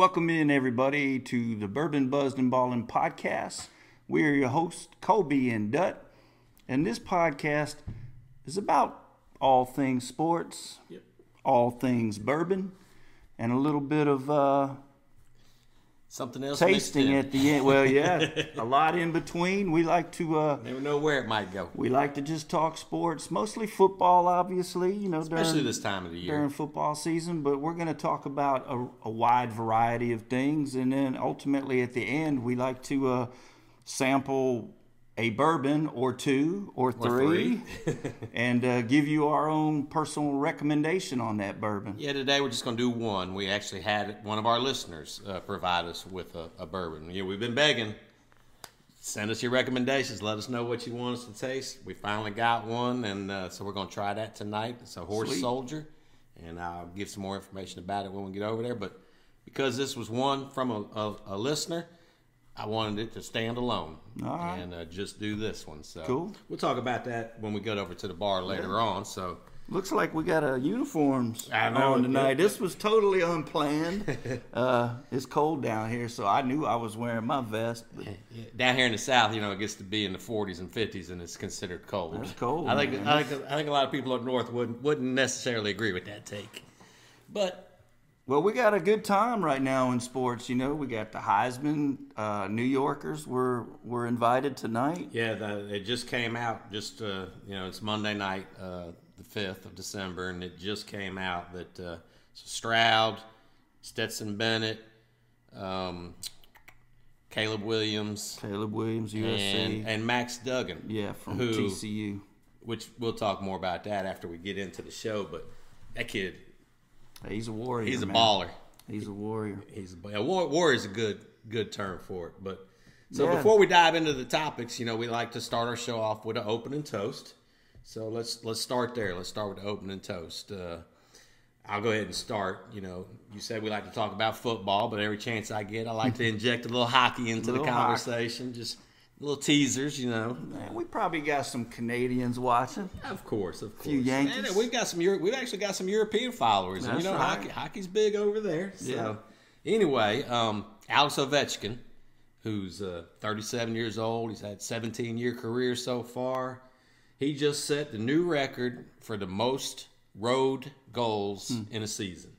Welcome in, everybody, to the Bourbon Buzzed and Ballin podcast. We're your hosts, Kolby and Dut, and this podcast is about all things sports, Yep. all things bourbon, and a little bit of uh, Something else tasting at the end. Well, yeah, a lot in between. We like to uh. Never know where it might go, we like to just talk sports, mostly football, obviously. You know, especially during, this time of the year. during football season, but we're going to talk about a, a wide variety of things, and then ultimately at the end, we like to uh, sample a bourbon or two or three, and uh, give you our own personal recommendation on that bourbon. Yeah, today we're just going to do one. We actually had one of our listeners uh, provide us with a, a bourbon. Yeah, we've been begging. Send us your recommendations. Let us know what you want us to taste. We finally got one, and uh, so we're going to try that tonight. It's a Horse Sweet. Soldier, and I'll give some more information about it when we get over there. But because this was one from a, a, a listener, I wanted it to stand alone All right. and uh, just do this one. So Cool. We'll talk about that when we get over to the bar later on. So Looks like we got a uniforms I know, on tonight. This was totally unplanned. uh, it's cold down here, so I knew I was wearing my vest. But down here in the south, you know, it gets to be in the 40s and 50s, and it's considered cold. That's cold, I think man. I think I think a lot of people up north wouldn't wouldn't necessarily agree with that take, but Well, we got a good time right now in sports. You know, we got the Heisman. Uh, New Yorkers were were invited tonight. yeah, the, it just came out. Just uh, you know, it's Monday night, uh, the 5th of December, and it just came out that uh, Stroud, Stetson Bennett, um, Caleb Williams, Caleb Williams, USC. and and Max Duggan. yeah, from who- TCU. which we'll talk more about that after we get into the show. But that kid, He's a warrior. he's a man. baller. He's a warrior. He's a war, war is a good good term for it. But so Yeah. before we dive into the topics, you know, we like to start our show off with an opening toast. So let's let's start there. Let's start with the opening toast. Uh, I'll go ahead and start. You know, you said we like to talk about football, but every chance I get, I like to inject a little hockey into the Little hockey. conversation. Just little teasers, you know. Man, we probably got some Canadians watching. Of course, of course. Few Yankees. And we've got some. Euro- We've actually got some European followers, and you know, right. hockey, hockey's big over there. So, Yeah. anyway, um, Alex Ovechkin, who's uh, 37 years old, he's had 17 year career so far. He just set the new record for the most road goals Hmm. in a season.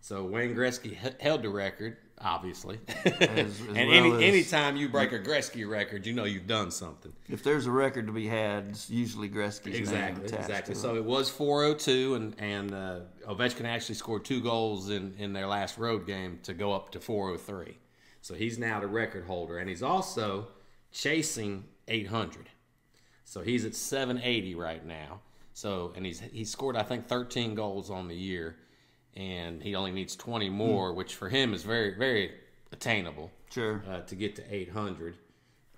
So Wayne Gretzky he- held the record, obviously. as and well any as- anytime you break a Gretzky record, you know you've done something. If there's a record to be had, it's usually Gretzky's name Exactly, exactly. So it. it was 402, and and uh, Ovechkin actually scored two goals in in their last road game to go up to 403. So he's now the record holder, and he's also chasing 800. So he's at 780 right now. So and he's he scored I think 13 goals on the year, and he only needs 20 more, which for him is very very attainable Sure. uh, to get to 800,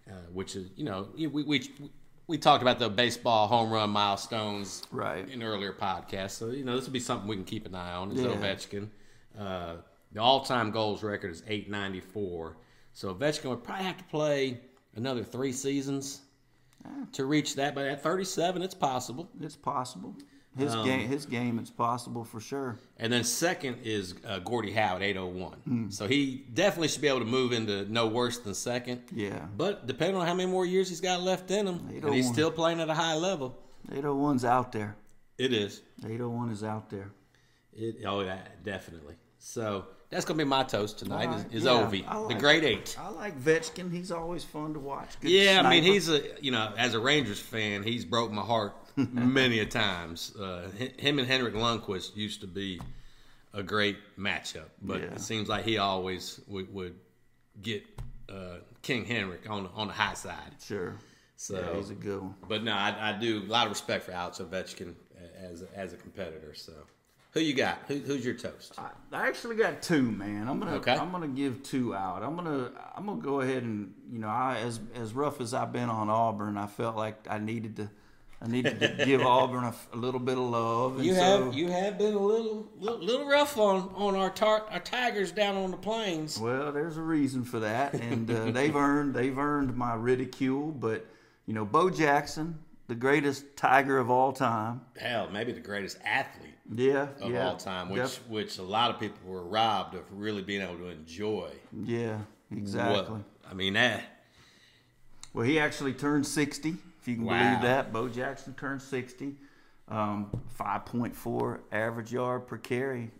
uh, which is, you know, we, we, we talked about the baseball home run milestones Right. in earlier podcasts. So, you know, this will be something we can keep an eye on is Yeah. Ovechkin. Uh, the all time goals record is 894. So Ovechkin would probably have to play another three seasons to reach that. But at 37, it's possible. It's possible. His Um, game, his game, it's possible for sure. And then second is uh, Gordie Howe at 801. Hmm. So he definitely should be able to move into no worse than second. Yeah. But depending on how many more years he's got left in him, and he's still playing at a high level. 801's out there. It is. 801 is out there. It, oh, yeah, definitely. So that's gonna be my toast tonight. Right. Is, is Yeah, Ovi, I the great eight. I like Vetchkin. He's always fun to watch. Good Yeah, I mean he's a you know as a Rangers fan, he's broke my heart many a times. Uh, him and Henrik Lundqvist used to be a great matchup, but Yeah. it seems like he always would, would get uh, King Henrik on on the high side. sure. So Yeah, he's a good one. But no, I, I do a lot of respect for Alex Ovechkin as a, as a competitor. So, who you got? Who, who's your toast? I, I actually got two, man. I'm gonna Okay. I'm gonna give two out. I'm gonna I'm gonna go ahead and you know I as as rough as I've been on Auburn, I felt like I needed to I needed to give Auburn a little bit of love. And You so, have you have been a little little, little rough on on our tar, our Tigers down on the plains. Well, there's a reason for that, and uh, they've earned they've earned my ridicule. But you know, Bo Jackson the greatest Tiger of all time. Hell, maybe the greatest athlete Yeah, of yeah, all time, which def- which a lot of people were robbed of really being able to enjoy. yeah, exactly. What I mean, that Well, he actually turned 60, if you can Wow. believe that. Bo Jackson turned 60. Um, 5.4 average yard per carry.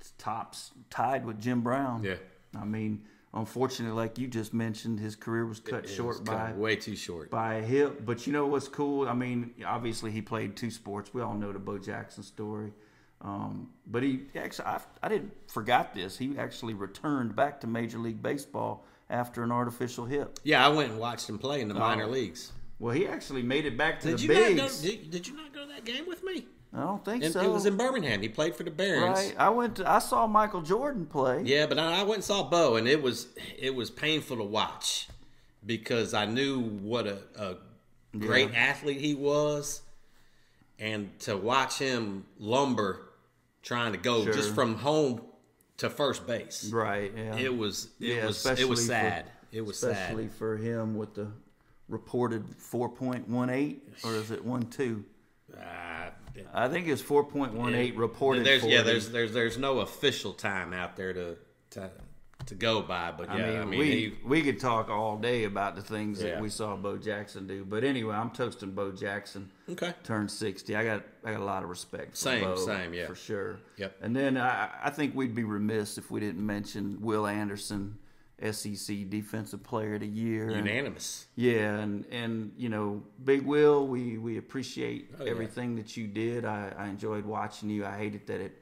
It's tops tied with Jim Brown. yeah, I mean, unfortunately, like you just mentioned, his career was cut it short was by way too short. by a hip. But you know what's cool? I mean, obviously he played two sports. We all know the Bo Jackson story. Um, but he actually, I, I didn't forgot this. He actually returned back to Major League Baseball after an artificial hip. Yeah, I went and watched him play in the minor Oh. leagues. Well, he actually made it back to Did the you bigs. not go? Did, did you not go to that game with me? I don't think And so. It was in Birmingham. He played for the Barons. right. I went. To, I saw Michael Jordan play. Yeah, but I, I went and saw Bo, and it was it was painful to watch because I knew what a, a great athlete he was, and to watch him lumber trying to go Sure. just from home to first base. Right. Yeah. It was it Yeah, was it was for- sad. it was especially sad. for him with the reported 4.18 or is it 1.2? Uh, I think it's 4.18 reported. there's yeah there's there's there's no official time out there to to to go by, but yeah, I mean, I mean, we he, we could talk all day about the things Yeah. that we saw Bo Jackson do. But anyway, I'm toasting Bo Jackson. okay. Turned 60. I got I got a lot of respect for Same, Bo, same, yeah. for sure. Yep. And then I I think we'd be remiss if we didn't mention Will Anderson, SEC Defensive Player of the Year. And- Unanimous. Yeah, and and you know, Big Will, we we appreciate Oh, yeah. everything that you did. I, I enjoyed watching you. I hated that it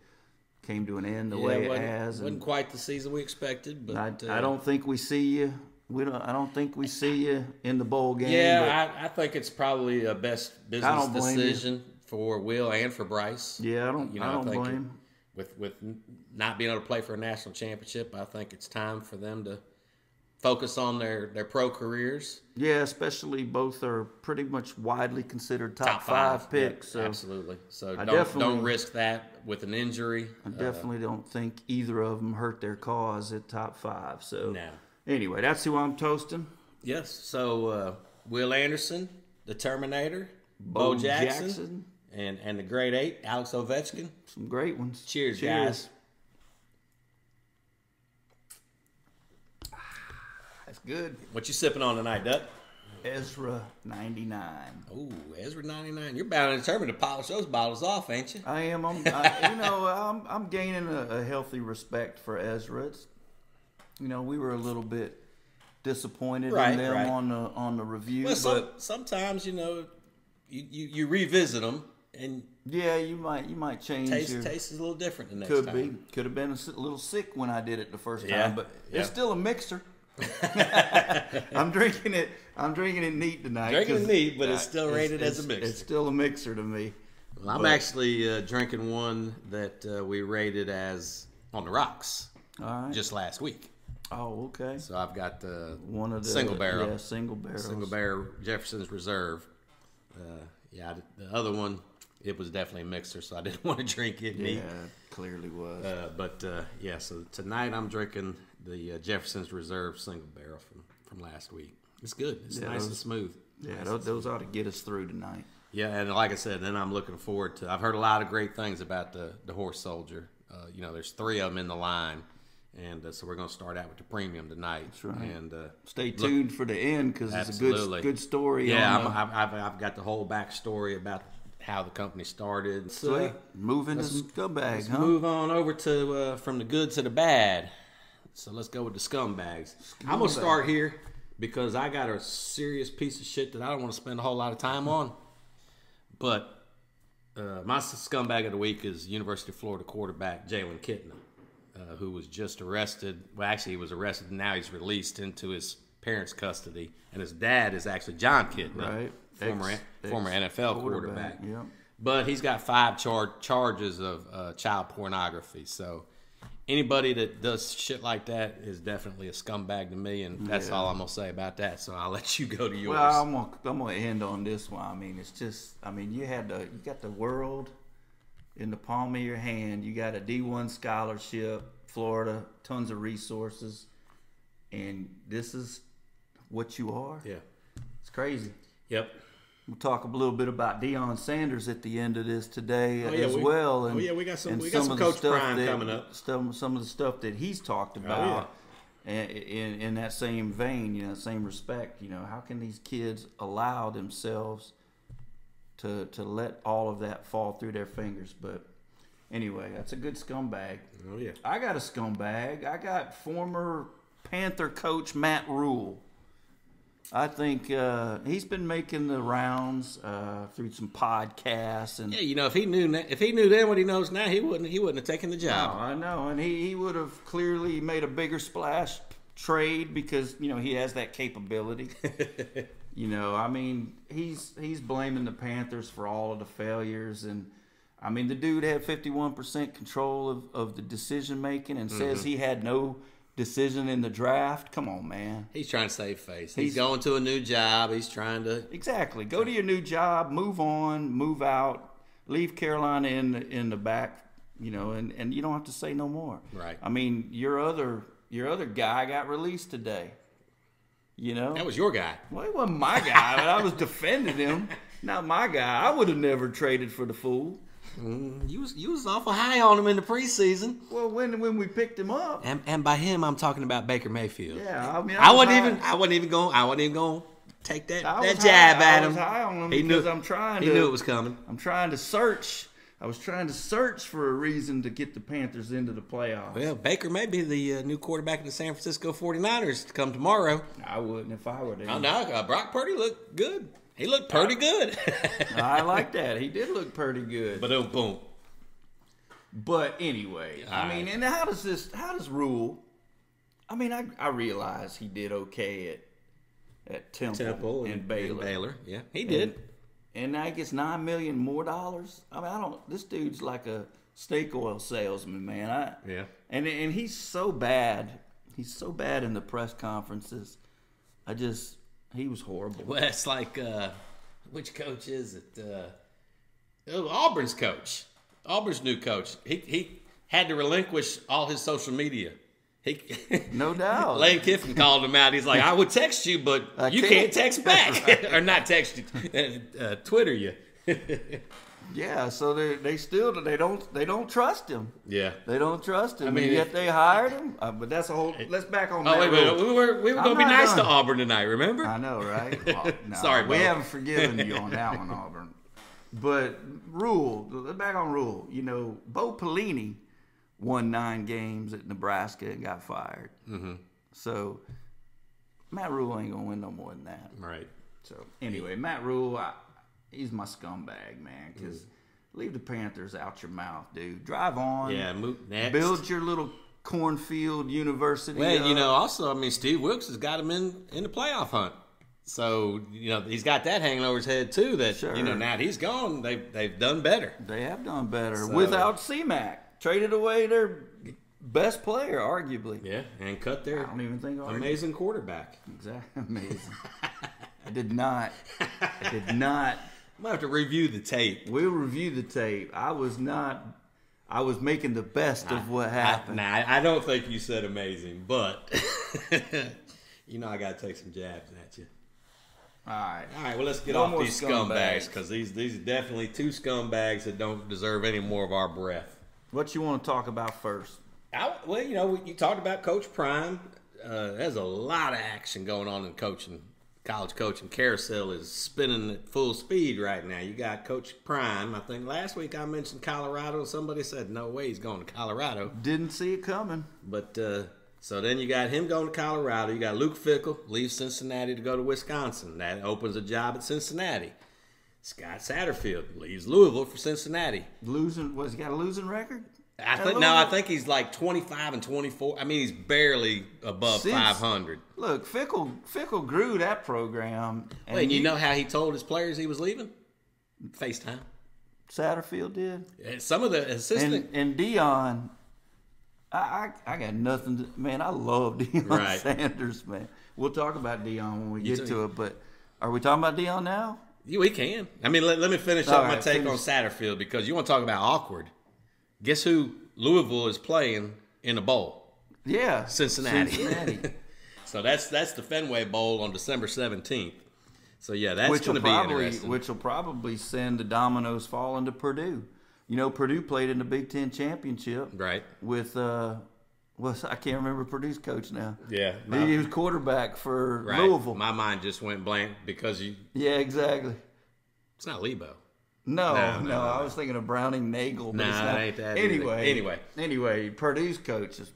came to an end the Yeah, way it wasn't, has. wasn't And quite the season we expected, but I, uh, I don't think we see you. We don't. I don't think we see you in the bowl game. Yeah, I, I think it's probably a best business don't you. decision for Will and for Bryce. yeah, I don't. You know, I I don't think blame. With with not being able to play for a national championship, I think it's time for them to focus on their their pro careers. Yeah, especially both are pretty much widely considered top, five, Yeah, picks. so absolutely. So I don't don't risk that with an injury. I definitely don't think either of them hurt their cause at top five. So No. anyway, that's who I'm toasting. Yes. So uh, Will Anderson, the Terminator, Bo, Bo Jackson, Jackson. And and the Great Eight, Alex Ovechkin. Some great ones. Cheers, guys. That's good. What you sipping on tonight, Duck? Ezra 99. Ooh, Ezra ninety nine. You're bound and determined to polish those bottles off, ain't you? I am. I'm, I, you know, I'm, I'm gaining a, a healthy respect for Ezra. It's, you know, we were a little bit disappointed Right, in them right. on the on the review, Well, some, but sometimes you know, you, you, you revisit them and yeah, you might you might change taste your. taste is a little different the next could time. be could have been a little sick when I did it the first Yeah, time, but yeah. it's still a mixer. I'm drinking it. I'm drinking it neat tonight. Drinking it 'cause, neat, but it's still rated as a mixer. It's still a mixer to me. Well, I'm actually uh, drinking one that uh, we rated as on the rocks All right. just last week. oh, okay. So I've got the One of the single barrel, Yeah, single barrel. single barrel Jefferson's Reserve. Uh, yeah, the other one it was definitely a mixer, so I didn't want to drink it neat. Yeah, clearly was. Uh, but uh, yeah, so tonight I'm drinking the uh, Jefferson's Reserve single barrel from, from last week. It's good. It's Yeah, nice those- and smooth. yeah, those, those ought to get us through tonight. Yeah, and like I said, then I'm looking forward to. I've heard a lot of great things about the the horse soldier. Uh, you know, there's three of them in the line, and uh, so we're going to start out with the premium tonight. That's right. And uh, Stay look- tuned for the end because it's a good good story. yeah, on I'm, the- I've, I've I've got the whole backstory about how the company started. So, Sweet. Moving to scumbag, Let's huh? move on over to uh, from the good to the bad. So let's go with the scumbags. I'm gonna start here because I got a serious piece of shit that I don't want to spend a whole lot of time on. But uh, my scumbag of the week is University of Florida quarterback Jalen Kitna, uh, who was just arrested. Well, actually, he was arrested. and Now he's released into his parents' custody, and his dad is actually Jon Kitna, Right. Former Ex- former ex- NFL quarterback. Yep. But he's got five char- charges of uh, child pornography. So anybody that does shit like that is definitely a scumbag to me, and that's Yeah. all I'm gonna say about that. So I'll let you go to yours. Well, I'm gonna I'm gonna end on this one. I mean, it's just I mean, you had the you got the world in the palm of your hand. You got a D1 scholarship, Florida, tons of resources, and this is what you are. yeah. It's crazy. Yep. We'll talk a little bit about Deion Sanders at the end of this today Oh, yeah, as we- well. Oh, and, oh, yeah, we got some- we got some of the Coach stuff Prime that- coming up. Oh, Some some of the stuff that he's talked oh, about. In, in, in that same vein, you know, same respect, you know, how can these kids allow themselves to to let all of that fall through their fingers? But anyway, that's a good scumbag. Oh yeah. I got a scumbag. I got former Panther coach Matt Rhule. I think uh, he's been making the rounds uh, through some podcasts and. Yeah, you know, if he knew if he knew then what he knows now, he wouldn't he wouldn't have taken the job. I know, and he, he would have clearly made a bigger splash trade because you know he has that capability. you know, I mean, he's he's blaming the Panthers for all of the failures, and I mean, the dude had fifty one percent control of, of the decision making, and says he had no decision in the draft. Come on, man. He's trying to save face. He's, He's- going to a new job. He's trying to. Exactly. Go to your new job, move on, move out, leave Carolina in the, in the back, you know, and, and you don't have to say no more. Right. I mean, your other your other guy got released today. You know, That was your guy. well, he wasn't my guy, but I was defending him. Not my guy. I would have never traded for the fool. You was you was awful high on him in the preseason. Well, when when we picked him up, And and by him, I'm talking about Baker Mayfield. yeah, I mean, I was wasn't high- even I wasn't even going I wasn't even going take that I that jab high- at I him. was high on him he because knew I'm trying he to- knew it was coming. I'm trying to search. I was trying to search for a reason to get the Panthers into the playoffs. Well, Baker may be the uh, new quarterback of the San Francisco 49ers to come tomorrow. I wouldn't if I were there. Oh no, uh, Brock Purdy looked good. He looked pretty good. I like that. He did look pretty good. But, boom, boom. But anyway, I mean, right. and how does this? How does Rhule? I mean, I I realize he did okay at at Temple, Temple and, Baylor, Baylor, yeah, he did. and, and now he gets nine million more dollars. I mean, I don't. This dude's like a steak oil salesman, man. I Yeah. and and he's so bad. He's so bad in the press conferences. I just he was horrible. Well, it's like uh, which coach is it? Uh, oh, Auburn's coach. Auburn's new coach. He he had to relinquish all his social media. He No doubt. Lane Kiffin called him out. He's like, "I would text you, but I you can't." can't text back, or not text you, uh, uh, Twitter you." Yeah, so they they still they don't they don't trust him. yeah. They don't trust him. I mean, mean, yet if- they hired him. Uh, but that's a whole. Let's back on. Oh that wait, wait, we were we were I'm gonna be nice to. Auburn tonight. Remember? I know, right? Well, no, Sorry, we Bo. haven't forgiven you on that one, Auburn. But Rhule, let's back on Rhule. You know, Bo Pelini won nine games at Nebraska and got fired. Mm-hmm. So Matt Rhule ain't gonna win no more than that. Right. So anyway, Matt Rhule, I, he's my scumbag, man. Mm. Because leave the Panthers out your mouth, dude. Drive on. Yeah. Move next. Build your little cornfield university. Well, you know, also, I mean, Steve Wilks has got him in in the playoff hunt. So you know, he's got that hanging over his head too. That Sure. you know, now that he's gone, they've they've done better. they have done better So- without CMAC. Traded away their best player, arguably. Yeah, and cut their I don't even think arguably. amazing quarterback. Exactly amazing. I did not. I did not. I'm gonna have to review the tape. We'll review the tape. I was not. I was making the best of what happened. I, nah, I don't think you said amazing, but you know, I got to take some jabs at you. All right. All right, well, let's get No off these scumbags. scumbags because these these are definitely two scumbags that don't deserve any more of our breath. What you want to talk about first? I, well, you know, you talked about Coach Prime. Uh, there's a lot of action going on in coaching. College coaching carousel is spinning at full speed right now. You got Coach Prime. I think last week I mentioned Colorado. Somebody said, no way he's going to Colorado. Didn't see it coming. But uh, so then you got him going to Colorado. You got Luke Fickell leaves Cincinnati to go to Wisconsin. That opens a job at Cincinnati. Scott Satterfield leaves Louisville for Cincinnati. Losing was he got a losing record? I think no, I think he's like twenty five and twenty four. I mean, he's barely above Since- five hundred. Look, Fickell Fickell grew that program. And And you know how he told his players he was leaving? FaceTime. Satterfield did. And Some of the assistant. And and Deion, I, I I got nothing. To, man, I love Deion Right. Sanders. Man, we'll talk about Deion when we You get too. to it. But are we talking about Deion now? Yeah, we can. I mean, let, let me finish All up my take finish. on Satterfield because you want to talk about awkward. Guess who Louisville is playing in a bowl? Yeah, Cincinnati. Cincinnati. So that's that's the Fenway Bowl on December seventeenth. So yeah, that's going to be probably interesting. which will probably send the dominoes falling to Purdue. You know, Purdue played in the Big Ten championship right? with uh, was I can't remember Purdue's coach now. Yeah. He was quarterback for right. Louisville. My mind just went blank because you. yeah, exactly. It's not Lebo. No, No, no, no, no, I was thinking of Browning Nagle. But Nah, it's it not. ain't that either. Anyway, Anyway. anyway, Purdue's coach is.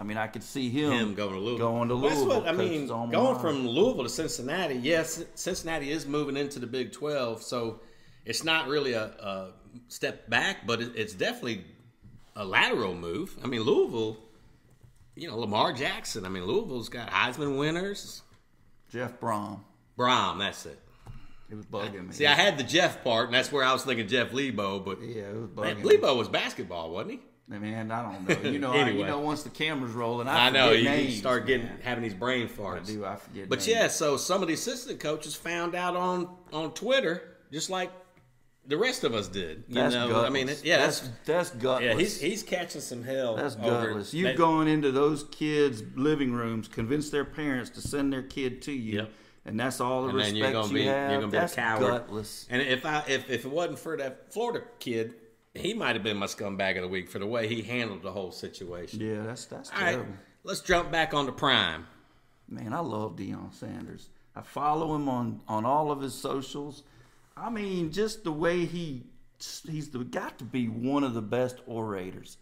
I mean, I could see him, Him going to Louisville. Going to Well, Louisville. That's what I mean. Going mater. from Louisville to Cincinnati, yes, Cincinnati is moving into the Big Twelve, so it's not really a, a step back, but it, it's definitely a lateral move. I mean, Louisville. You know, Lamar Jackson. I mean, Louisville's got Heisman winners. Jeff Brohm. Brohm, that's it. It was bugging me. See, I had the Jeff part, and that's where I was thinking Jeff Lebo, but yeah, it was bugging. me. Lebo was basketball, wasn't he? Man, I don't know. You know, I, you know, once the camera's rolling, I, I know you, names, start getting man. having these brain farts. I do. I forget. But names. yeah, so some of the assistant coaches found out on on Twitter, just like the rest of us did. You that's know, gutless. I mean, yeah, that's, that's gutless. yeah, he's he's catching some hell. That's gutless. You've that- gone into those kids' living rooms, convinced their parents to send their kid to you, Yep. And that's all the and respect you're gonna you be have. you're gonna be that's a coward. gutless. And if I if, if it wasn't for that Florida kid, he might have been my scumbag of the week for the way he handled the whole situation. Yeah, that's that's All right, terrible. let's jump back on the Prime. Man, I love Deion Sanders. I follow him on on all of his socials. I mean, just the way he he's the, got to be one of the best orators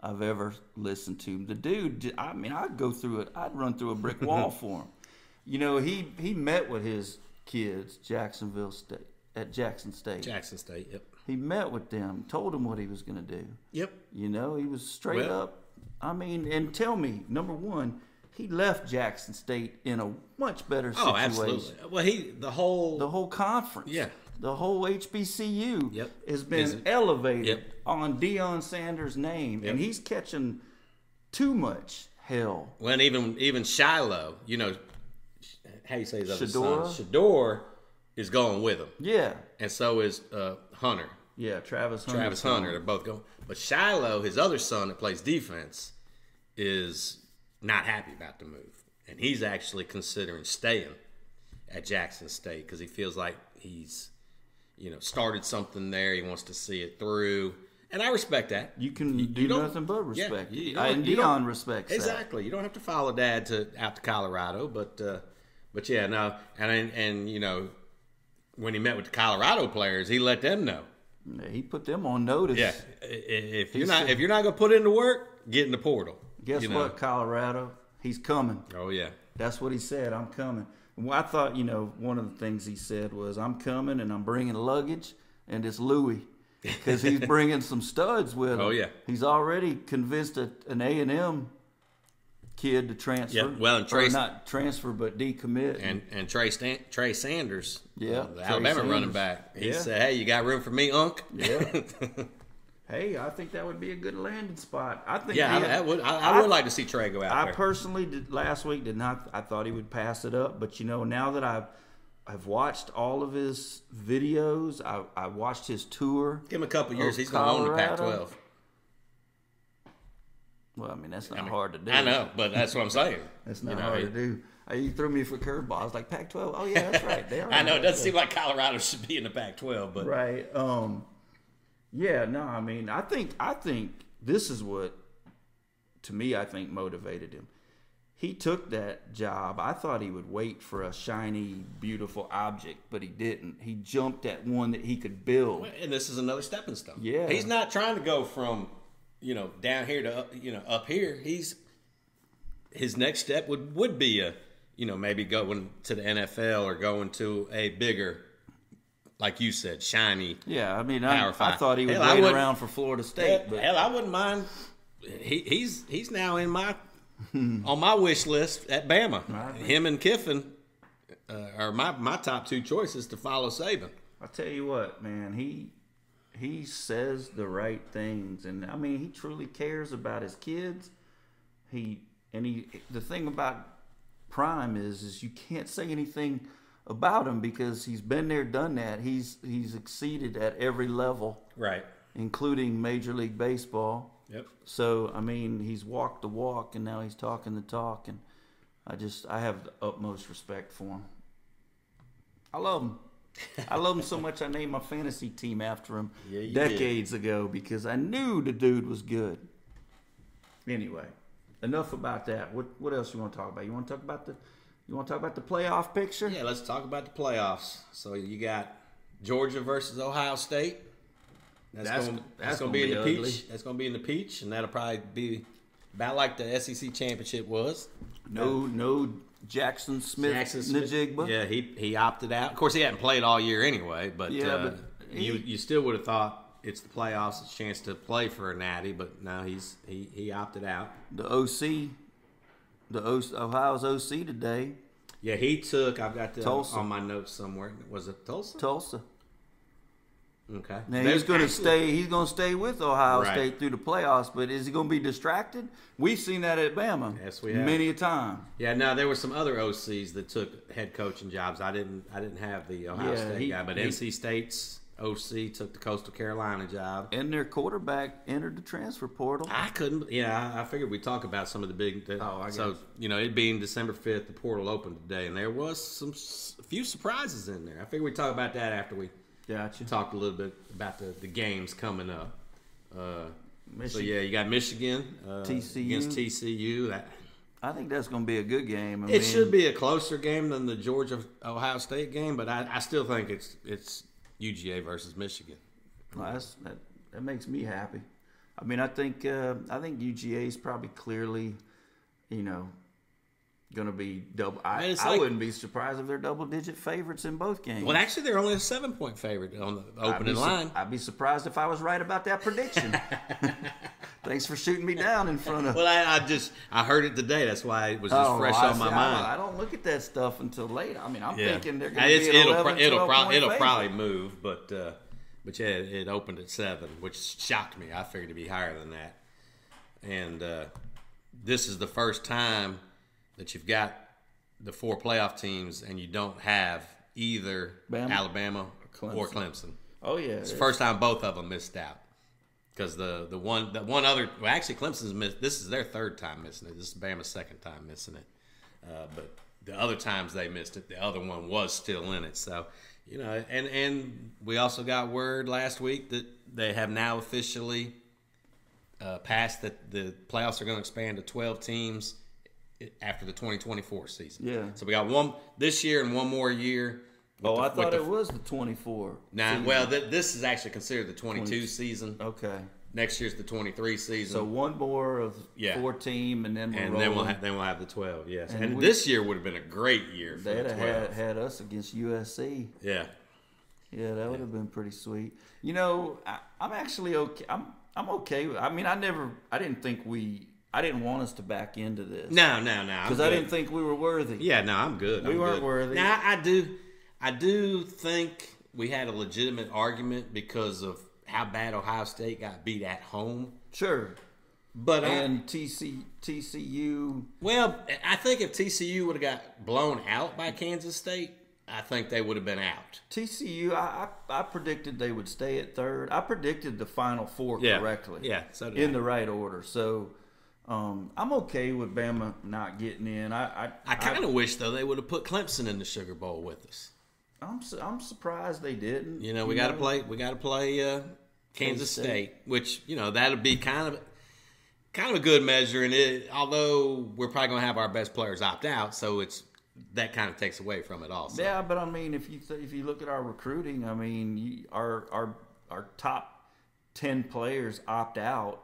I've ever listened to. The dude, I mean, I'd go through it. I'd run through a brick wall for him. You know, he he met with his kids, Jacksonville State at Jackson State. Jackson State. Yep. He met with them, told them what he was going to do. Yep. You know, he was straight Well- up. I mean, and tell me, number one, he left Jackson State in a much better situation. Oh, absolutely. Well, he the whole The whole conference, Yeah. the whole HBCU, Yep. has been elevated Yep. on Deion Sanders' name, and he's catching too much hell. When even even Shilo, you know, how you say his other Shedeur? son, Shedeur is going with him, Yeah, and so is uh, Hunter, yeah, Travis Hunter. Travis Hunter. They're both going. But Shilo, his other son that plays defense, is not happy about the move, and he's actually considering staying at Jackson State because he feels like he's, you know, started something there. He wants to see it through, and I respect that. You can You- do you nothing but yeah, respect. you- it. you don't- and you Deion respects that. Exactly. You don't have to follow dad to out to Colorado, but uh, but yeah, no, and and you know, when he met with the Colorado players, he let them know. Yeah, He put them on notice. Yeah, if you're not if you're not gonna put in the work, get in the portal. Guess you know? what, Colorado? He's coming. Oh yeah, That's what he said. I'm coming. Well, I thought, you know, one of the things he said was, "I'm coming and I'm bringing luggage, and it's Louis, because he's bringing some studs with oh, him. Oh, yeah. he's already convinced a, an A and M kid to transfer. Yep. Well, and Or not transfer, but decommit. and and Trey Stan, Trey Sanders, Yeah, uh, the Trey Alabama running back. He Yeah. said, "Hey, you got room for me, Unc?" Yeah. hey, I think that would be a good landing spot. I think. yeah, I, he- I would. I, I would like to see Trey go out I there. personally did last week did not. I thought he would pass it up, but you know now that I've I've watched all of his videos, I I watched his tour. Give him a couple years. He's going to own the Colorado. Pac-12. Well, I mean that's not I mean, hard to do. I know, but that's what I'm saying. that's not You know, hard he- to do. You threw me for a curveball. I was like Pac-12. Oh yeah, that's right. They are I know it doesn't seem like Colorado should be in the Pac-12, but right. Um, yeah. No, I mean I think I think this is what to me I think motivated him. He took that job. I thought he would wait for a shiny, beautiful object, but he didn't. He jumped at one that he could build. and this is another stepping stone. Yeah. he's not trying to go from you know down here to you know up here. He's his next step would would be a you know maybe going to the NFL or going to a bigger, like you said, shiny. Yeah, I mean, I, I thought he would Hell, wait around for Florida State, Hell, but hell, I wouldn't mind. He, he's he's now in my on my wish list at Bama. Him and Kiffin uh, are my my top two choices to follow Saban. I tell you what, man, he he says the right things, and I mean, he truly cares about his kids. He and he the thing about Prime is is you can't say anything about him because he's been there, done that. He's he's exceeded at every level, Right. including Major League Baseball. Yep. So I mean, he's walked the walk, and now he's talking the talk, and I just I have the utmost respect for him. I love him. I love him so much. I named my fantasy team after him Yeah, decades ago because I knew the dude was good. Anyway, enough about that. What what else you want to talk about? You want to talk about the you want to talk about the playoff picture? Yeah, let's talk about the playoffs. So you got Georgia versus Ohio State. That's, That's- going that's that's gonna be in the ugly. peach. That's going to be in the peach, and that'll probably be about like the SEC championship was. No no Jaxon Smith Jaxon Smith, Njigba. yeah, he he opted out. Of course, he hadn't played all year anyway, but, Yeah, uh, but you he- you still would have thought it's the playoffs, it's a chance to play for a natty, but no, he's he he opted out. The OC, the o, Ohio's OC today, Yeah, he took. I've got the Tulsa. on my notes somewhere. Was it Tulsa? Tulsa. Okay. Now he's going to stay. He's going to stay with Ohio Right. State through the playoffs. But is he going to be distracted? We've seen that at Bama. Yes, we have. Many a time. Yeah, Now there were some other OCs that took head coaching jobs. I didn't. I didn't have the Ohio Yeah, State he- guy, but he- NC State's OC took the Coastal Carolina job. And their quarterback entered the transfer portal. I couldn't. Yeah, I, I figured we'd talk about some of the big. The, Oh, I so guess. you know, it being December fifth, the portal opened today, and there was some a few surprises in there. I figured we'd talk about that after we Gotcha. talked a little bit about the, the games coming up. Uh, so yeah, you got Michigan uh, TCU. against TCU. That I think that's going to be a good game. I it mean, should be a closer game than the Georgia Ohio State game, but I, I still think it's it's UGA versus Michigan. Well, that's, that, that makes me happy. I mean, I think uh, I think UGA is probably clearly, you know, going to be double. I, I like- wouldn't be surprised if they're double digit favorites in both games. Well, actually, they're only a seven point favorite on the I'd opening su- line. I'd be surprised if I was right about that prediction. Thanks for shooting me down in front of. Well, I, I just I heard it today. That's why it was just Oh, fresh I on my. I mind. I don't look at that stuff until late. I mean, I'm Yeah. thinking they're going to be it'll 11, pro- it'll 12 probably point it'll probably move, but uh, but yeah, it, it opened at seven, which shocked me. I figured it'd be higher than that. And uh, this is the first time that you've got the four playoff teams, and you don't have either Bama Alabama or or Clemson. Clemson. Oh yeah, It's the first time both of them missed out. Because the, the one the one other well actually Clemson's missed this is their third time missing it. This is Bama's second time missing it. Uh, but the other times they missed it, the other one was still in it. So you know, and and we also got word last week that they have now officially uh, passed that the playoffs are going to expand to twelve teams after the 2024 season. Yeah. So we got one this year and one more year. Oh, the- I thought the- it was the 24. Nah, season. well, th- this is actually considered the 22 20 season. okay. Next year's the 23 season. So one more of Yeah. four team, and then we're and then we'll have then we'll have the 12. Yes. And And, we- this year would have been a great year for They'd the have had, had us against USC. yeah. Yeah, that would have been pretty sweet. You know, I, I'm actually okay. I'm I'm okay. I mean, I never, I didn't think we, I didn't want us to back into this No, no, no. because I didn't think we were worthy. Yeah, no, I'm good. We I'm weren't good. worthy. Now I do, I do think we had a legitimate argument because of how bad Ohio State got beat at home. Sure. But I, And TC, TCU, well, I think if TCU would have got blown out by Kansas State, I think they would have been out. TCU, I, I, I predicted they would stay at third. I predicted the final four Yeah. correctly. Yeah, so did in I. the right order. So um, I'm okay with Bama not getting in. I I, I kind of wish though they would have put Clemson in the Sugar Bowl with us. I'm su- I'm surprised they didn't. You know, we got to play. We got to play uh, Kansas State. State, which you know that'll be kind of kind of a good measure. And it, although we're probably going to have our best players opt out, so it's that kind of takes away from it also. Yeah, but I mean, if you th- if you look at our recruiting, I mean, you, our our our top ten players opt out.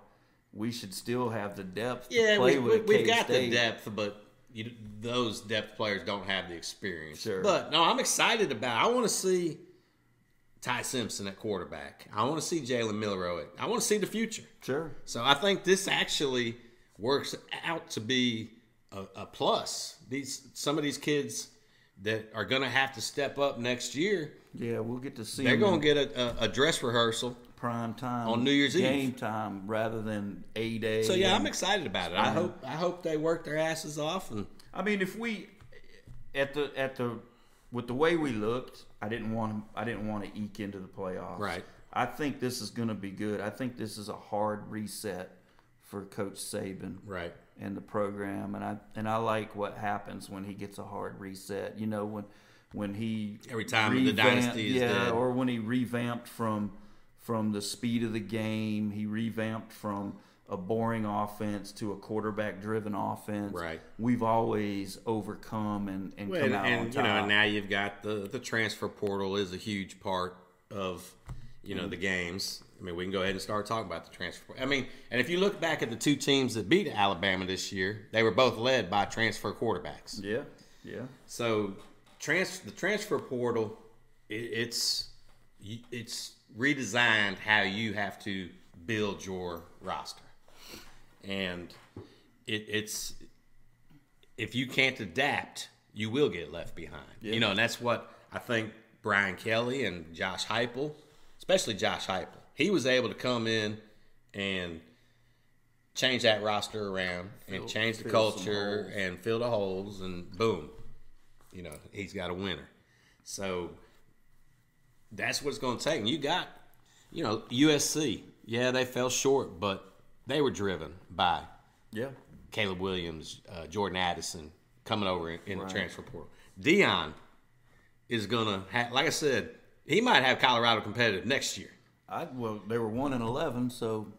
We should still have the depth to Yeah, play we, with. we, got the depth, but you, those depth players don't have the experience. Sure. But no, I'm excited about. I want to see Ty Simpson at quarterback. I want to see Jalen Milroe. At, I want to see the future. Sure. So I think this actually works out to be a, a plus. These some of these kids that are going to have to step up next year, Yeah, we'll get to see. they're going to get a, a, a dress rehearsal. Prime time on New Year's Eve. game time rather than a day. So yeah, I'm excited about it. I hope I hope they work their asses off and I mean, if we at the at the with the way we looked, I didn't want I didn't want to eke into the playoffs. Right. I think this is going to be good. I think this is a hard reset for Coach Saban right. and the program, and I and I like what happens when he gets a hard reset. You know, when when he Every time the dynasty is yeah, dead. or when he revamped from from the speed of the game, he revamped from a boring offense to a quarterback driven offense. Right. We've always overcome and, and come and, out on and you know, and now you've got the the transfer portal is a huge part of you know the games. I mean, we can go ahead and start talking about the transfer. portal. I mean, and if you look back at the two teams that beat Alabama this year, they were both led by transfer quarterbacks. yeah, yeah. So, trans the transfer portal, it, it's it's redesigned how you have to build your roster, and it, it's if you can't adapt, you will get left behind. You know, and that's what I think Brian Kelly and Josh Heupel, especially Josh Heupel, he was able to come in and change that roster around and change the culture and fill the holes, and boom, you know, he's got a winner. So that's what it's going to take. And you got, you know, USC. Yeah, they fell short, but they were driven by Yeah. Caleb Williams, uh, Jordan Addison coming over in, in Right. the transfer portal. Deion is going to have, like I said, he might have Colorado competitive next year. I well, they were one and eleven, so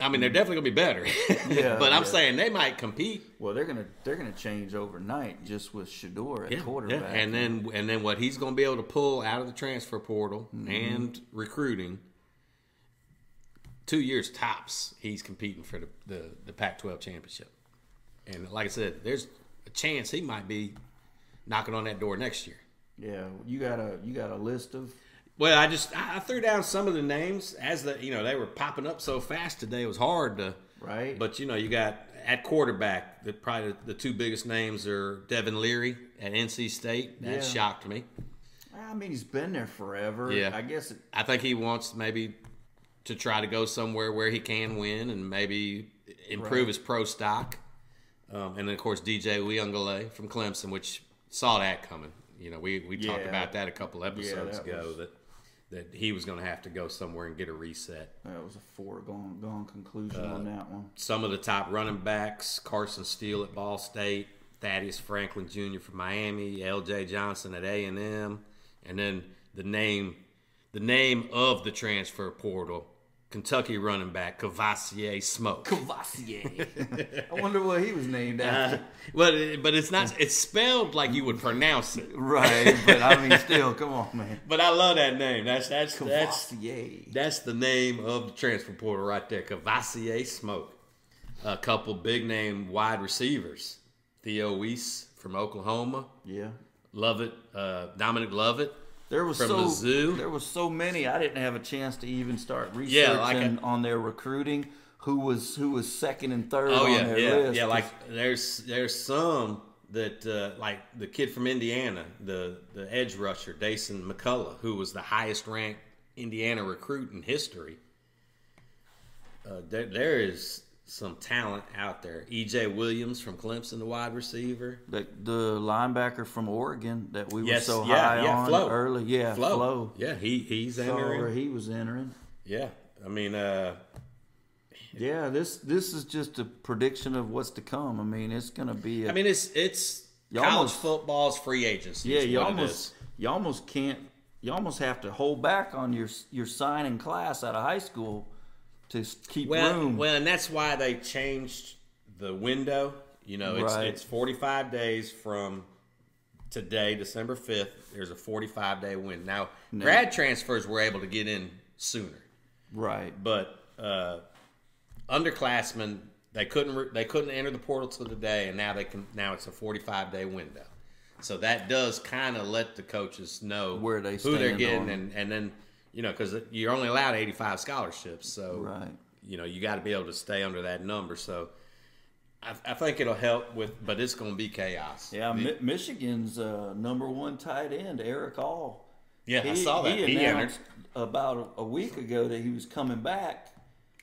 I mean, they're definitely going to be better. Yeah, but I'm yeah. saying they might compete. well they're gonna they're gonna change overnight just with Shedeur at quarterback. And then and then what he's going to be able to pull out of the transfer portal Mm-hmm. and recruiting. Two years tops, he's competing for the, the, the Pac-12 championship. And like I said, there's a chance he might be knocking on that door next year. yeah, you got a you got a list of Well, I just I threw down some of the names as the you know they were popping up so fast today. It was hard to right. But you know, you got at quarterback. The probably the two biggest names are Devin Leary at NC State. That Yeah. shocked me. I mean, he's been there forever. Yeah. I guess it, I think he wants maybe to try to go somewhere where he can win and maybe improve Right. his pro stock. Um, and then of course DJ Uiagalelei from Clemson, which saw that coming. You know, we, we talked about that a couple episodes that ago was- that that he was going to have to go somewhere and get a reset. that was a foregone gone conclusion on uh, that one. some of the top running backs Carson Steele at Ball State, Thaddeus Franklin Jr. from Miami, L.J. Johnson at A and M, and then the name, the name of the transfer portal, Kentucky running back Kavosiey Smoke. Kavosiey. I wonder what he was named after. But but it's not it's spelled like you would pronounce it. right, but I mean, still, come on, man. But I love that name. That's that's that's Kavosiey. That's the name of the transfer portal right there. Kavosiey Smoke. A couple big name wide receivers. Theo Wease from Oklahoma. Yeah. Lovett, uh, Dominic Lovett. There was From so Mizzou? there was so many I didn't have a chance to even start researching Yeah, like a- on their recruiting. Who was who was second and third Oh on yeah, their yeah, list? yeah. Like there's there's some that uh, like the kid from Indiana, the the edge rusher Dasan McCullough, who was the highest ranked Indiana recruit in history. Uh, there, there is some talent out there. EJ Williams from Clemson, the wide receiver. the, the linebacker from Oregon that we Yes, were so yeah, high yeah, on Flowe. early. Yeah, Flowe. Flowe. Yeah, he he's entering. he was entering. Yeah, I mean, uh, Yeah, this this is just a prediction of what's to come. I mean, it's going to be. A, I mean, it's it's college almost- football's free agency. yeah, you almost you almost can't. You almost have to hold back on your your signing class out of high school to keep Well, room. well, and that's why they changed the window. You know, it's Right. it's 45 days from today, December 5th. There's a 45 day window. Now, grad transfers were able to get in sooner, right. but uh, underclassmen they couldn't re- they couldn't enter the portal till today, and now they can. Now it's a 45 day window. So that does kind of let the coaches know Where they who they're getting, on- and and then you know because you're only allowed 85 scholarships, so Right. you know you got to be able to stay under that number. So I, I think it'll help with, but it's going to be chaos. Yeah, Mi- Michigan's uh, number one tight end, Erick All. Yeah, I saw that. He, He entered. announced about a, a week ago that he was coming back.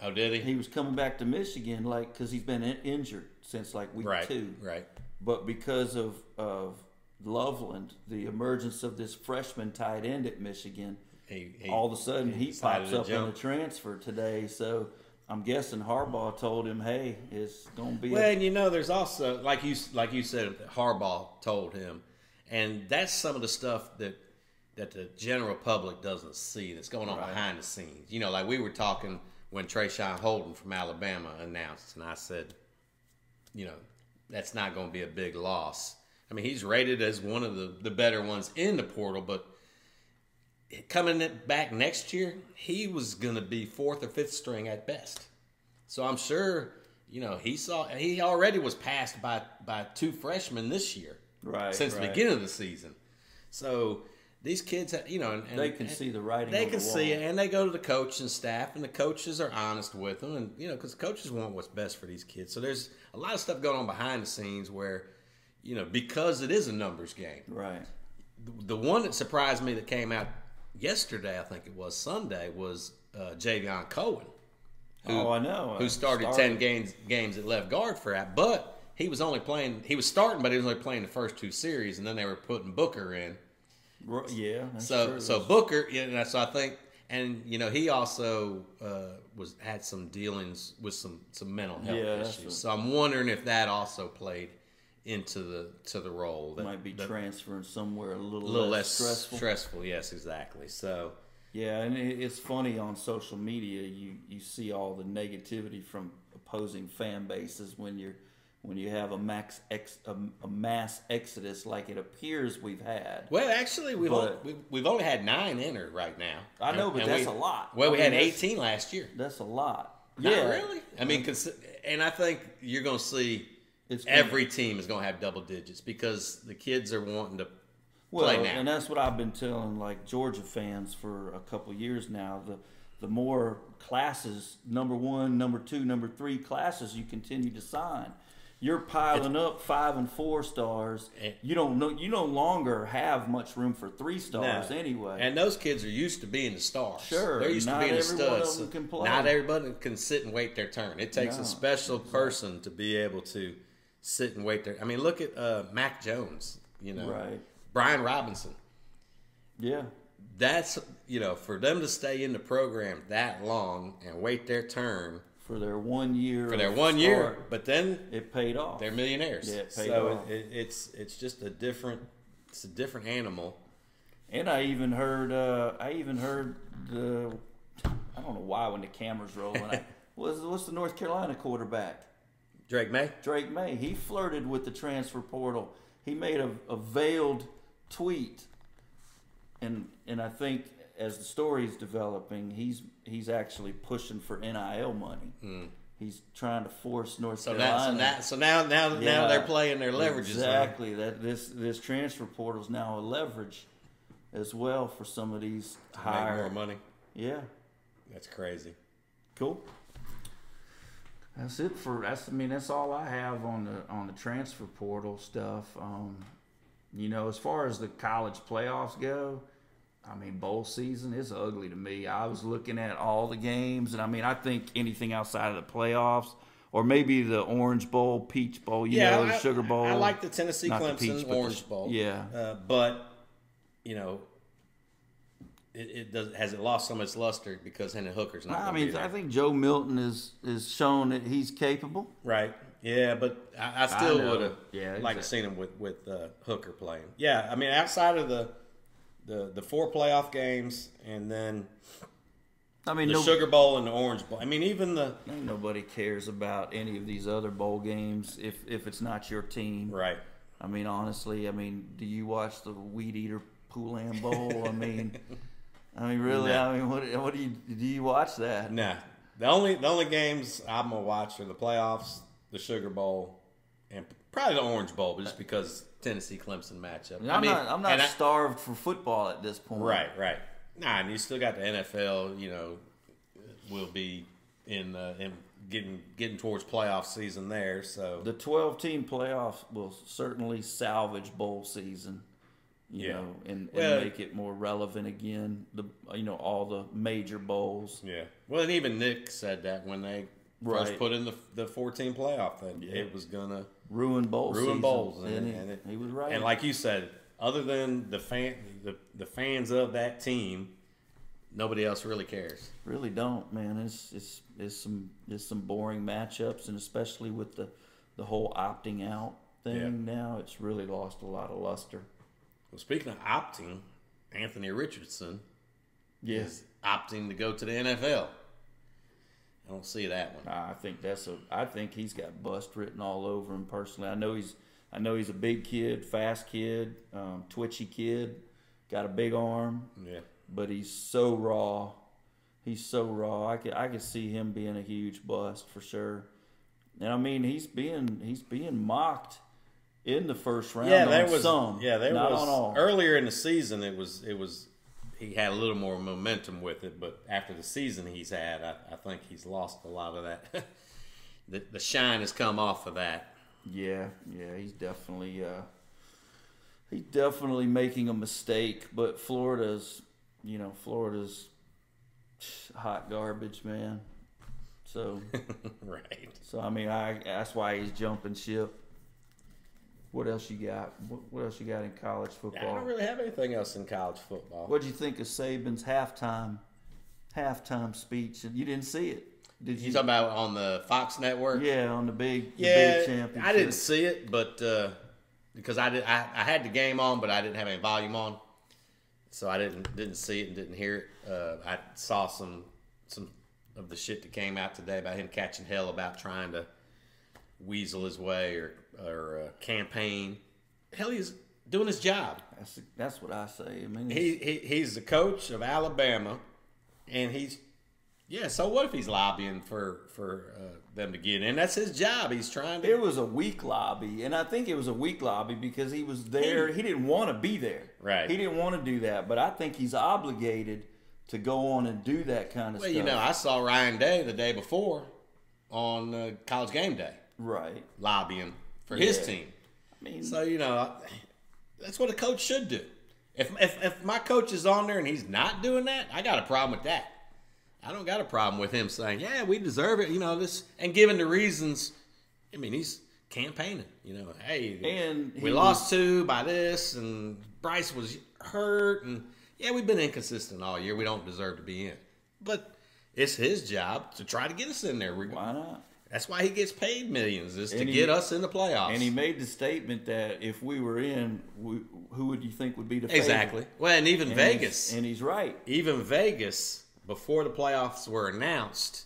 Oh, did he? He was coming back to Michigan, like because he's been in, injured since like week right, two. right. But because of of Loveland, the emergence of this freshman tight end at Michigan, He, he, all of a sudden he, decided pops to up in the transfer today. So I'm guessing Harbaugh told him, "Hey, it's gonna be." Well, a, and you know, there's also like you like you said, Harbaugh told him, and that's some of the stuff that that the general public doesn't see that's going on Right. behind the scenes. You know, like we were talking when Traeshon Holden from Alabama announced, and I said, you know, that's not going to be a big loss. I mean, he's rated as one of the, the better ones in the portal, but coming back next year, he was going to be fourth or fifth string at best. So I'm sure, you know, he saw he already was passed by by two freshmen this year, Right, Since the beginning of the season. So these kids, have, you know, and, and They can see the writing They can the see it, and they go to the coach and staff, and the coaches are honest with them, and you know, because coaches want what's best for these kids. So there's a lot of stuff going on behind the scenes where, you know, because it is a numbers game. Right. The one that surprised me that came out yesterday, I think it was Sunday, was uh, Javion Cohen, who, oh, I know. who started, ten games games at left guard for that, but he was only playing. He was starting, but he was only playing the first two series, and then they were putting Booker in. Yeah. So true. so Booker, you know, so I think, and you know, he also uh, was had some dealings with some some mental health Yeah, issues. So I'm wondering if that also played into the to the role. That might be transferring somewhere a little, little less, less stressful. stressful. Yes, exactly. So Yeah, and it's funny on social media. You you see all the negativity from opposing fan bases when you're when you have a max ex, a, a mass exodus like it appears we've had. well, actually, we've But- only, we, we've only had nine enter right now. I know, And- but and that's we- a lot. Well, we I had mean, that's- 18 last year. That's a lot. Not yeah, really. I mean, uh, consi- and I think you're going to see It's every team is going to have double digits because the kids are wanting to Well, play now. and that's what I've been telling like Georgia fans for a couple years now. The the more classes, number one, number two, number three classes you continue to sign, you're piling up five and four stars. And- You don't know you no longer have much room for three stars No. anyway. And those kids are used to being the stars. Sure, they're used not to being the studs. Not everybody can sit and wait their turn. It takes No, a special person to be able to sit and wait there. I mean, look at uh, Mac Jones. You know, Right. Brian Robinson. yeah, That's you know, for them to stay in the program that long and wait their turn for their one year for their one year, start, but then it paid off. they're millionaires. Yeah, it paid so off. it, it, it's it's just a different it's a different animal. And I even heard, uh, I even heard the, I don't know why when the camera's rolling. I, what's, what's the North Carolina quarterback? Drake Maye. Drake Maye. He flirted with the transfer portal. He made a, a veiled tweet, and and I think as the story is developing, he's he's actually pushing for NIL money. Hmm. He's trying to force North. So Carolina. that, so that, so now, now, now they're playing their leverages. on. Exactly. That this this transfer portal is now a leverage as well for some of these Make higher. more money. Yeah. That's crazy. Cool. That's it for that's I mean that's all I have on the on the transfer portal stuff. Um, you know, as far as the college playoffs go, I mean bowl season is ugly to me. I was looking at all the games and I mean I think anything outside of the playoffs or maybe the Orange Bowl, Peach Bowl, you know, the I- Sugar Bowl. I like the Tennessee Not the Clemson Peach, but the- Orange Bowl. yeah. uh, but you know, it, it does has it lost some of its luster because Hendon Hooker's not. I mean. I think Joe Milton is is shown that he's capable. right. Yeah, but I, I still would have Yeah, liked to exactly. seen him with with uh, Hooker playing. Yeah, I mean, outside of the the the four playoff games and then I mean, the no, Sugar Bowl and the Orange Bowl. I mean, even the nobody cares about any of these other bowl games if if it's not your team. right. I mean, honestly, I mean, do you watch the Weed Eater Poulan Bowl? I mean, I mean, really? No. I mean, what what do you do? You watch that? Nah, the only the only games I'm gonna watch are the playoffs, the Sugar Bowl, and probably the Orange Bowl, but just because Tennessee Clemson matchup. I'm I mean, not I'm not and I- starved for football at this point. right, right. Nah, and you still got the NFL. You know, will be in uh, in getting getting towards playoff season there. So The 12 team playoff will certainly salvage bowl season. You Yeah. know, and, and Well- make it more relevant again. The you know all the major bowls. yeah. Well, and even Nick said that when they first put in the the 14 playoff, that Yeah. it was gonna Ruin bowls. ruin season. bowls, and, and, he, and it, he was right. And like you said, other than the fan, the, the fans of that team, nobody else really cares. Really don't, man. It's it's it's some it's some boring matchups, and especially with the the whole opting out thing now, it's really lost a lot of luster. Well, speaking of opting, Anthony Richardson Yeah. is opting to go to the NFL. I don't see that one. I think that's a. I think he's got bust written all over him personally. I know he's. I know he's a big kid, fast kid, um, twitchy kid, got a big arm, Yeah. but he's so raw. He's so raw. I could I could see him being a huge bust for sure. And I mean, he's being he's being mocked in the first round. Yeah, there was some. Yeah, there not was on all. earlier in the season. It was it was he had a little more momentum with it, but after the season he's had, I, I think he's lost a lot of that. the, the shine has come off of that. Yeah, yeah, he's definitely uh, he's definitely making a mistake. But Florida's, you know, Florida's hot garbage, man. So, right. so I mean, I that's why he's jumping ship. What else you got? What, what else you got in college football? I don't really have anything else in college football. What'd you think of Saban's halftime halftime speech? You didn't see it, did you? You talking about on the Fox network? yeah, on the big, the Yeah, big championship. I didn't see it, but uh, because I did, I, I had the game on, but I didn't have any volume on, so I didn't didn't see it and didn't hear it. Uh, I saw some some of the shit that came out today about him catching hell about trying to weasel his way or or uh, campaign. Hell, he's doing his job. That's that's what I say. I mean, He, he he's the coach of Alabama, and he's yeah. So what if he's lobbying for for uh, them to get in? That's his job. He's trying to. It was a weak lobby, and I think it was a weak lobby because he was there. He didn't want to be there. Right. He didn't want to do that, but I think he's obligated to go on and do that kind of Well, stuff. you know, I saw Ryan Day the day before on uh, College Game Day right. lobbying for his team. I mean, So you know, that's what a coach should do. If, if if my coach is on there and he's not doing that, I got a problem with that. I don't got a problem with him saying, "Yeah, we deserve it," you know, this and giving the reasons. I mean, he's campaigning. You know, hey, And he we lost two by this, and Bryce was hurt, and yeah, we've been inconsistent all year. We don't deserve to be in, but it's his job to try to get us in there. Why not? That's why he gets paid millions is to he- get us in the playoffs. And he made the statement that if we were in, we, who would you think would be the favorite? exactly. Well, and even And Vegas, he's, and he's right. even Vegas, before the playoffs were announced,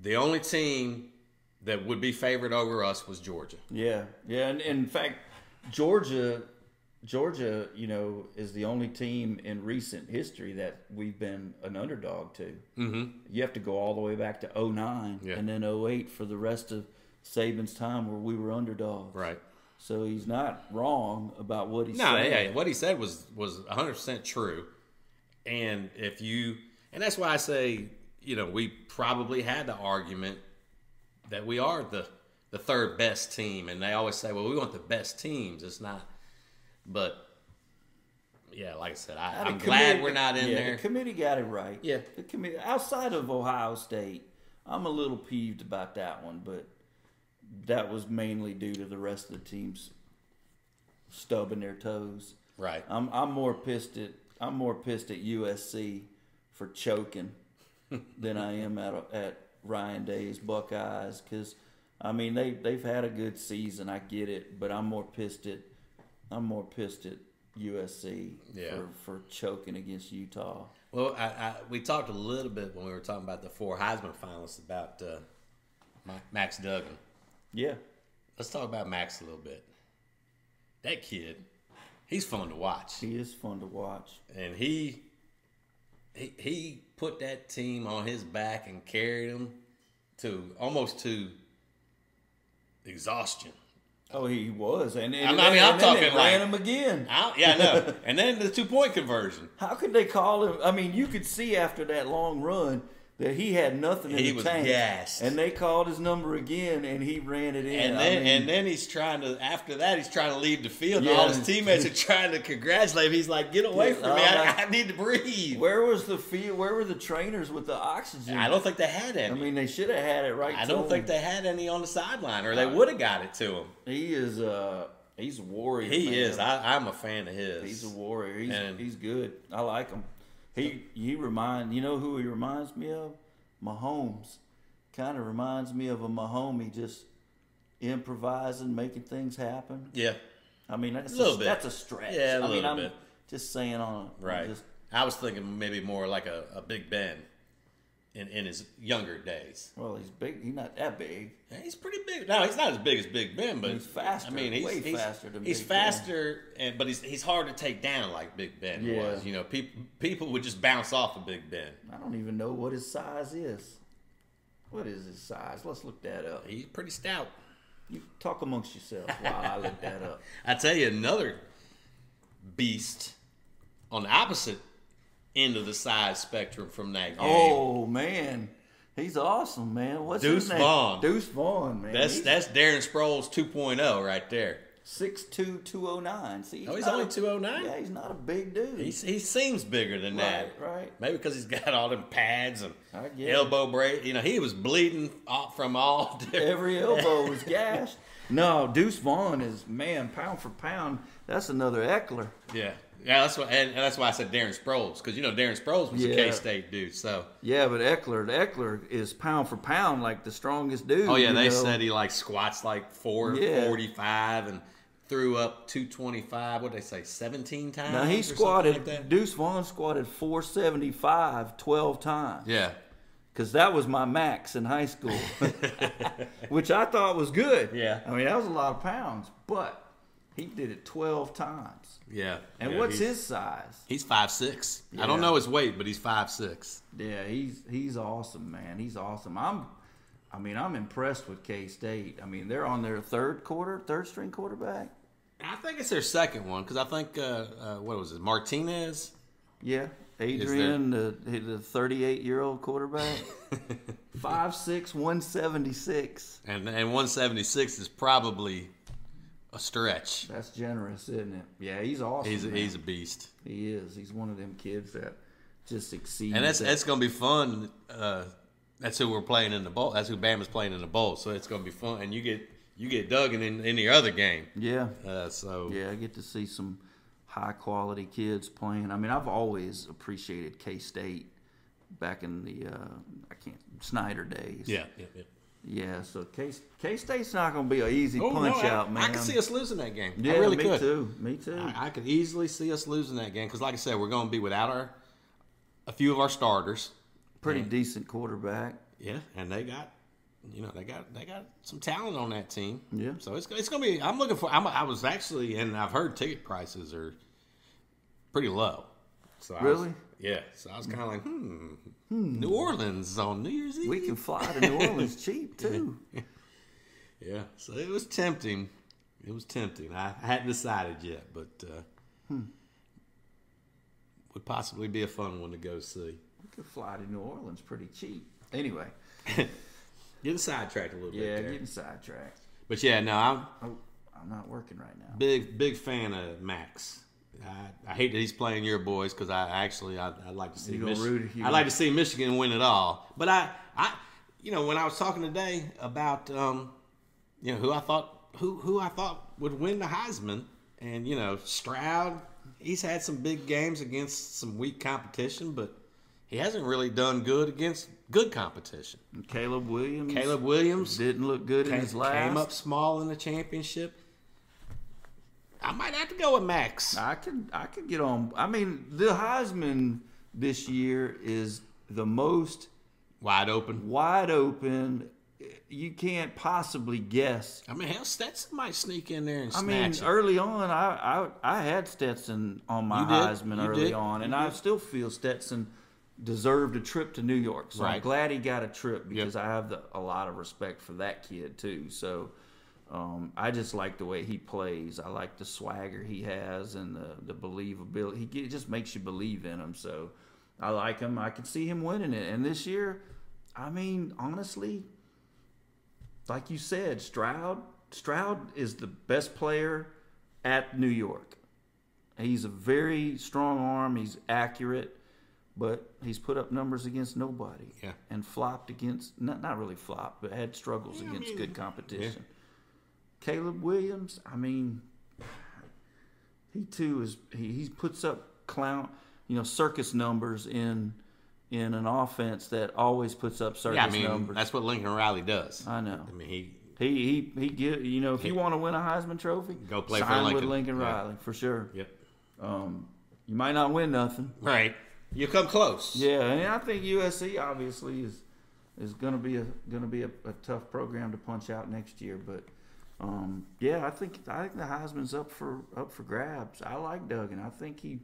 the only team that would be favored over us was Georgia. Yeah, yeah, and, and in fact, Georgia, Georgia, you know, is the only team in recent history that we've been an underdog to. Mm-hmm. You have to go all the way back to 09 Yeah. and then 08 for the rest of Saban's time where we were underdogs. Right. So he's not wrong about what he No, said. yeah, what he said was was 100% true. And if you and that's why I say, you know, we probably had the argument that we are the the third best team and they always say, "Well, we want the best teams." It's not but yeah, like I said, I, I'm glad we're not in yeah, there. The committee got it right. Yeah. The committee outside of Ohio State, I'm a little peeved about that one, but that was mainly due to the rest of the teams stubbing their toes. right. I'm I'm more pissed at I'm more pissed at USC for choking than I am at at Ryan Day's Buckeyes because I mean they they've had a good season. I get it, but I'm more pissed at I'm more pissed at USC Yeah. for, for choking against Utah. Well, I, I, we talked a little bit when we were talking about the four Heisman finalists about uh, Max Duggan. Yeah, Let's talk about Max a little bit. That kid, he's fun to watch, he is fun to watch. and he he he put that team on his back and carried them to almost to exhaustion. Oh, he was, and, and, I'm- I mean, I'm and then they ran like- him again. I, yeah, I know. and then the two point conversion. How could they call him? I mean, you could see after that long run that he had nothing in He the was tank. gassed. And they called his number again, and he ran it in. And I then mean, and then he's trying to after that he's trying to leave the field. Yeah. all his teammates are trying to congratulate him. He's like, "Get away from me! I, I need to breathe." where was the field? Where were the trainers with the oxygen? I don't think they had any. I mean, they should have had it right. I don't him. think they had any on the sideline, or they would have got it to him. He is. Uh, he's a warrior. He man. is. I, I'm a fan of his. He's a warrior. He's And- he's good. I like him. He he remind you know who he reminds me of? Mahomes. Kind of reminds me of a Mahomey just improvising, making things happen. yeah, I mean, that's A little a, bit. that's a stretch. Yeah, a I mean, little I'm bit. just saying on a, Right. Just, I was thinking maybe more like a, a Big Ben in, in his younger days. well, he's big. He's not that big. Yeah, He's pretty big. No, he's not as big as Big Ben, but He's faster, I mean, he's way he's, faster than he's Big Ben. faster, and but he's he's hard to take down like Big Ben Yeah. was. You know, people people would just bounce off of Big Ben. I don't even know what his size is. What is his size? Let's look that up. He's pretty stout. You talk amongst yourselves while I look that up. I tell you, another beast on the opposite end of the size spectrum from that game. Oh man, he's awesome, man. What's Deuce his name? Vaughn. Deuce Vaughn, man. that's that's Darren Sproles 2.0 right there. six two two oh nine. See, Oh, he's not only a- 209? Yeah, he's not a big dude. He he seems bigger than that. Right, right. Maybe because he's got all them pads and I get it. elbow brace. You know, he was bleeding off from all different. Every elbow was gashed. No, Deuce Vaughn is man, pound for pound. That's another Ekeler. Yeah, yeah. That's why, and, and that's why I said Darren Sproles because you know Darren Sproles was a Yeah. K State dude. So, Yeah, but Ekeler, Ekeler is pound for pound like the strongest dude. oh yeah, they know? said he like squats like four Yeah. forty five and threw up two twenty five. What they say, seventeen times? Now he squatted. Like? Deuce Vaughn squatted 475 12 times. Yeah, because that was my max in high school, which I thought was good. Yeah. I mean that was a lot of pounds, but he did it twelve times. yeah. And yeah, what's his size? He's five six. I don't know his weight, but he's five six. Yeah, he's he's awesome, man. He's awesome. I'm, I mean, I'm impressed with K State. I mean, they're on their third quarter, third string quarterback. I think it's their second one because I think uh, uh, what was it, Martinez? Yeah, Adrian, the the 38 year old quarterback, five six, one seventy six. And and 176 is probably a stretch. That's generous, isn't it? Yeah, he's awesome. He's a, man. he's a beast, He is. He's one of them kids that just exceeds. and that's that- that's gonna be fun. Uh, that's who we're playing in the bowl. That's who Bama's playing in the bowl. So it's gonna be fun, and you get you get Duggan in in the other game. yeah, Uh, so yeah. I get to see some high quality kids playing. I mean, I've always appreciated K State back in the uh, I can't Snyder days. yeah, yeah, yeah. Yeah. So K K State's not going to be an easy Oh, punch no, I, out, man. I can see us losing that game. Yeah, I really me could. too. Me too. I, I could easily see us losing that game because, like I said, we're going to be without our a few of our starters. Pretty decent quarterback. Yeah, and they got, you know, they got they got some talent on that team. Yeah. So it's it's gonna be. I'm looking for. I'm, I was actually, and I've heard ticket prices are pretty low. So I was- Really? Yeah. So I was kind of like, hmm, New Orleans on New Year's Eve. We can fly to New Orleans cheap too. Yeah. So it was tempting. It was tempting. I, hadn't decided yet, but uh, Hmm. would possibly be a fun one to go see. We could fly to New Orleans pretty cheap. Anyway, Getting sidetracked a little yeah, bit there. getting sidetracked. But yeah, no, I'm Oh, I'm not working right now. big big fan of Max. I, I hate that he's playing your boys because I actually I, I'd like to see You gonna Mich- root- you I'd like to see Michigan win it all. But I I you know when I was talking today about um you know who I thought who who I thought would win the Heisman and you know Stroud he's had some big games against some weak competition but he hasn't really done good against good competition. Caleb Williams. Caleb Williams didn't look good in his last. came up small in the championship. I might have to go with Max. I could I could get on. I mean, the Heisman this year is the most Wide open. wide open. Eh, you can't possibly guess. I mean, hell, Stetson might sneak in there and I mean, it. early on, I, I I had Stetson on my Heisman You early did. on, and I still feel Stetson deserved a trip to New York. So I'm Right. glad he got a trip because I have the, a lot of respect for that kid too. So um, I just like the way he plays. I like the swagger he has and the the believability. He get, just makes you believe in him. So I like him. I can see him winning it. And this year, I mean, honestly, like you said, Stroud Stroud is the best player at New York. He's a very strong arm. He's accurate, but he's put up numbers against nobody. Yeah. And flopped against not not really flopped, but had struggles against good competition. Caleb Williams, I mean, he too is he, he puts up clown, you know, circus numbers in in an offense that always puts up circus yeah, I mean, numbers. that's what Lincoln Riley does. I know. I mean, he He he he get you know if you want to win a Heisman Trophy, Go play for sign with Lincoln. Lincoln Yeah. Riley for sure. Yep. Um, you might not win nothing. Right. You come close. Yeah, and I think USC obviously is is going to be a going to be a, a tough program to punch out next year. But um, yeah, I think I think the Heisman's up for up for grabs. I like Duggan. I think he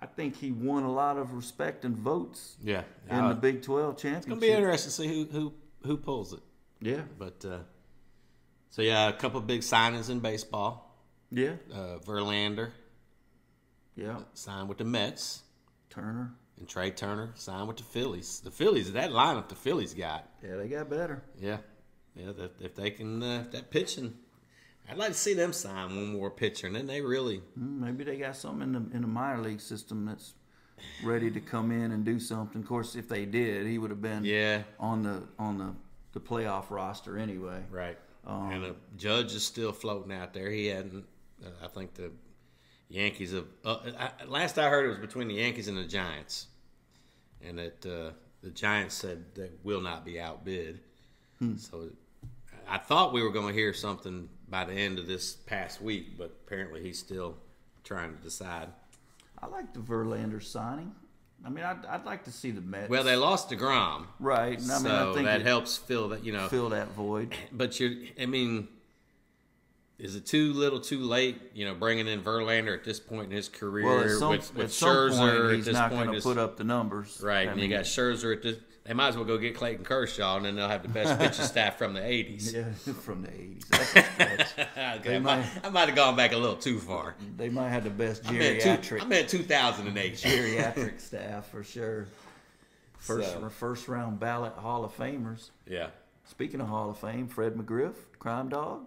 I think he won a lot of respect and votes Yeah. in Uh, the Big Twelve championship. It'll be interesting to see who who who pulls it. Yeah, But uh, so yeah, a couple big signings in baseball. yeah, Uh, Verlander yeah. signed with the Mets, Turner. and Trea Turner signed with the Phillies. The Phillies, that lineup the Phillies got. Yeah, they got better. Yeah, yeah. If they can, uh, that pitching, I'd like to see them sign one more pitcher, and then they really, Mm, Maybe they got something in the in the minor league system that's ready to come in and do something. Of course, if they did, he would have been yeah, on the on the the playoff roster anyway. right. Um, and the Judge is still floating out there. He hadn't. Uh, I think the Yankees have. Uh, I, last I heard, it was between the Yankees and the Giants, and that uh, the Giants said they will not be outbid. Hmm. So I thought we were going to hear something by the end of this past week, but apparently he's still trying to decide. I like the Verlander signing. I mean, I'd, I'd like to see the Mets. Well, they lost deGrom, right. And I mean, so I think that helps fill that. You know, fill that void. but you're. I mean, is it too little, too late? You know, bringing in Verlander at this point in his career Well, at some, with, with at Scherzer point, at he's this not point, going to is- put up the numbers. right? I and you got Scherzer at this. They might as well go get Clayton Kershaw, and then they'll have the best pitching staff from the '80s. yeah, from the '80s. That's a stretch. Okay, I, might, I might have gone back a little too far. they might have the best I meant, two, geriatric I meant 2008. geriatric staff for sure. First So- first round ballot Hall of Famers. yeah, Speaking of Hall of Fame, Fred McGriff, Crime Dog,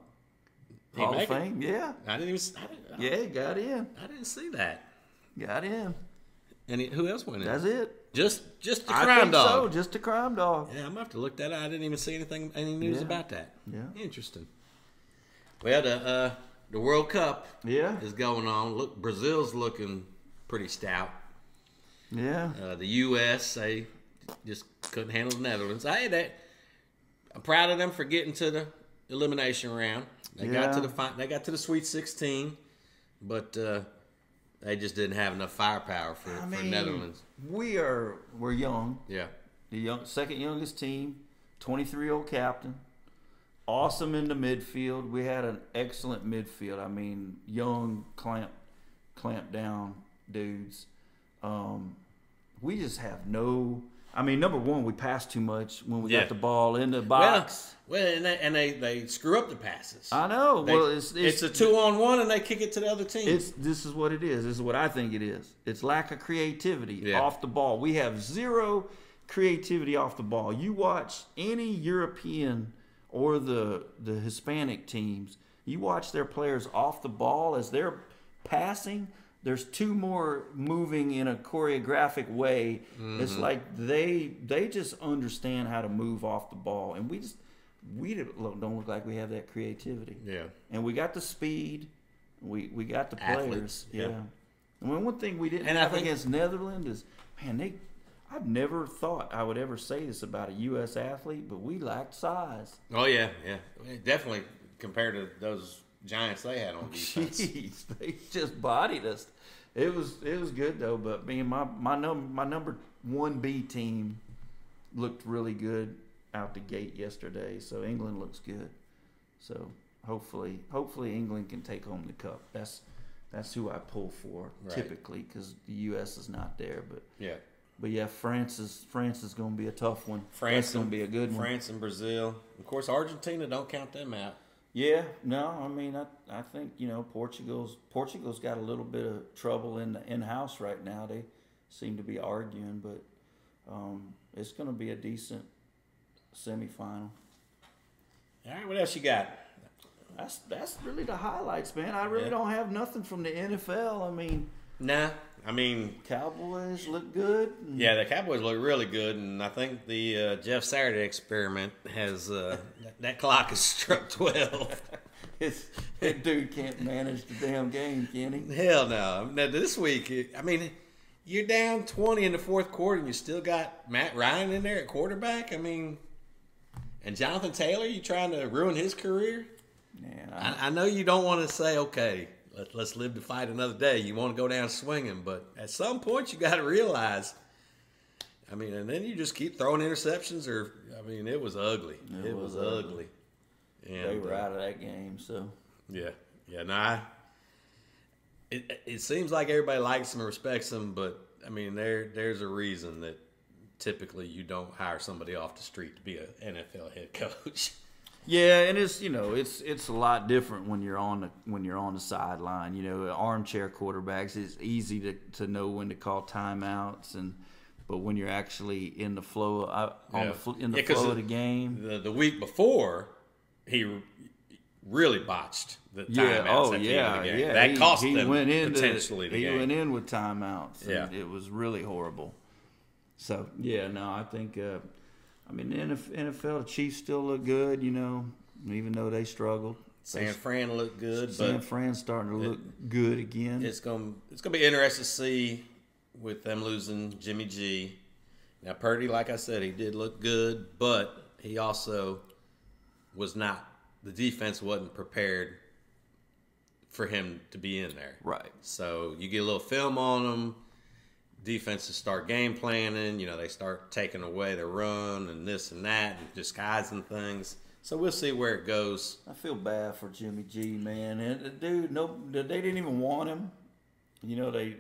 He Hall of make it? Fame. Yeah, I didn't even. I didn't, uh, yeah, got in, I didn't see that. got in. And he, who else went in? That's it. Just, just the I crime think dog. so. Just a crime dog. Yeah, I'm gonna have to look that up. I didn't even see anything, any news Yeah. about that. Yeah. Interesting. Well, the uh, the World Cup Yeah, is going on. Look, Brazil's looking pretty stout. yeah. Uh, the U.S. they just couldn't handle the Netherlands. I that I'm proud of them for getting to the elimination round. They got to the they got to the Sweet 16, but uh, they just didn't have enough firepower for, I for mean, Netherlands. We are we're young. Yeah, The young, second youngest team, 23 year old captain. Awesome in the midfield. We had an excellent midfield. I mean, young, clamp, clamp down dudes. Um, we just have no. I mean, number one, we pass too much when we Yeah. got the ball in the box. well, and they, and they they screw up the passes. I know. They- well, it's, it's, a two on one, and they kick it to the other team. It's this is what it is. This is what I think it is. It's lack of creativity Yeah. off the ball. We have zero creativity off the ball. You watch any European or the the Hispanic teams. You watch their players off the ball as they're passing. There's two more moving in a choreographic way. Mm-hmm. It's like they they just understand how to move off the ball, and we just we don't look- like we have that creativity yeah, and we got the speed. We we got the players. Athletes, yeah. yeah. Mean, one thing we didn't And I think- against Netherlands is, man, they. I've never thought I would ever say this about a U.S. athlete, but we lacked size. oh yeah, yeah, definitely compared to those giants they had on defense. Jeez, they just bodied us. It was it was good though, but me and my my number my number one B team looked really good out the gate yesterday. So England looks good. So hopefully hopefully England can take home the cup. That's that's who I pull for Right. typically because the U.S. is not there. But Yeah, but yeah, France is France is going to be a tough one. France going to be a good one. France and Brazil. Of course, Argentina don't count them out. Yeah, no, I mean, I, I think you know Portugal's Portugal's got a little bit of trouble in the in house right now. They seem to be arguing, but um, it's going to be a decent semifinal. All right, what else you got? That's that's really the highlights, man. I really Yeah. don't have nothing from the NFL. I mean, Nah, I mean, Cowboys look good. yeah, the Cowboys look really good, and I think the uh, Jeff Saturday experiment has uh, that, that clock has struck twelve. It's, that dude can't manage the damn game, can he? Hell no! Now this week, I mean, you're down twenty in the fourth quarter, and you still got Matt Ryan in there at quarterback. I mean, And Jonathan Taylor, you trying to ruin his career? Man, I, I, I know you don't want to say, okay, let, let's live to fight another day. You want to go down swinging, but at some point you got to realize. I mean, and then you just keep throwing interceptions, or I mean, it was ugly. It, It was, was ugly. ugly. And, they were uh, out of that game, so Yeah, yeah. No, I, it it seems like everybody likes him and respects him, but I mean, there there's a reason that typically you don't hire somebody off the street to be an NFL head coach. Yeah, and it's you know it's it's a lot different when you're on the when you're on the sideline. You know, armchair quarterbacks it's easy to, to know when to call timeouts, and but when you're actually in the flow uh, on Yeah. the in the Yeah, flow of the game. The the week before, he really botched the timeouts Yeah, oh at the yeah, end of the game. yeah. That he, cost he them went into, potentially the he game. went in with timeouts. and Yeah. it was really horrible. So yeah, no, I think uh, I mean the NFL, the Chiefs still look good. You know, even though they struggled. San Fran looked good, San Fran's starting to look good again. it's gonna it's gonna be interesting to see with them losing Jimmy G. Now Purdy, like I said, he did look good, but he also was not. The defense wasn't prepared for him to be in there. Right. So you get a little film on them. Defenses start game planning. You know, they start taking away the run and this and that and disguising things. So we'll see where it goes. I feel bad for Jimmy G, man. And uh, dude, no, they didn't even want him. You know they,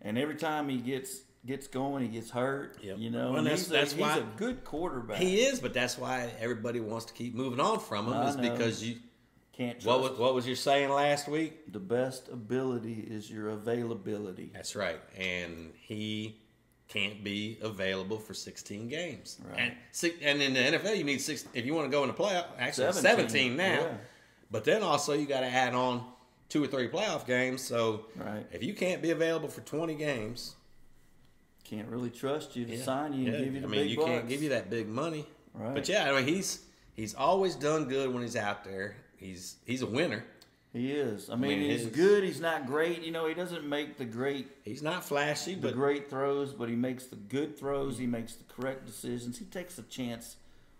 and every time he gets gets going, he gets hurt. Yep. You know, Well, and that's- he's, that's a, he's why- a good quarterback. He is, but that's why everybody wants to keep moving on from him. I Is know. because you. Can't. What was what was you saying last week? the best ability is your availability. That's right, and he can't be available for 16 games. Right. And, six, and in the NFL, you need six if you want to go in the playoff. Actually, 17, 17, now. yeah. But then also you got to add on two or three playoff games. So Right. if you can't be available for 20 games, Can't really trust you to yeah, sign you and yeah, give you the I mean, big you bucks. can't give you that big money. Right. But yeah, I mean, he's he's always done good when he's out there. He's he's a winner. He is. I mean, mean, he's his- good. He's not great. You know, he doesn't make the great He's not flashy, the but great throws, but he makes the good throws. He makes the correct decisions. He takes a chance,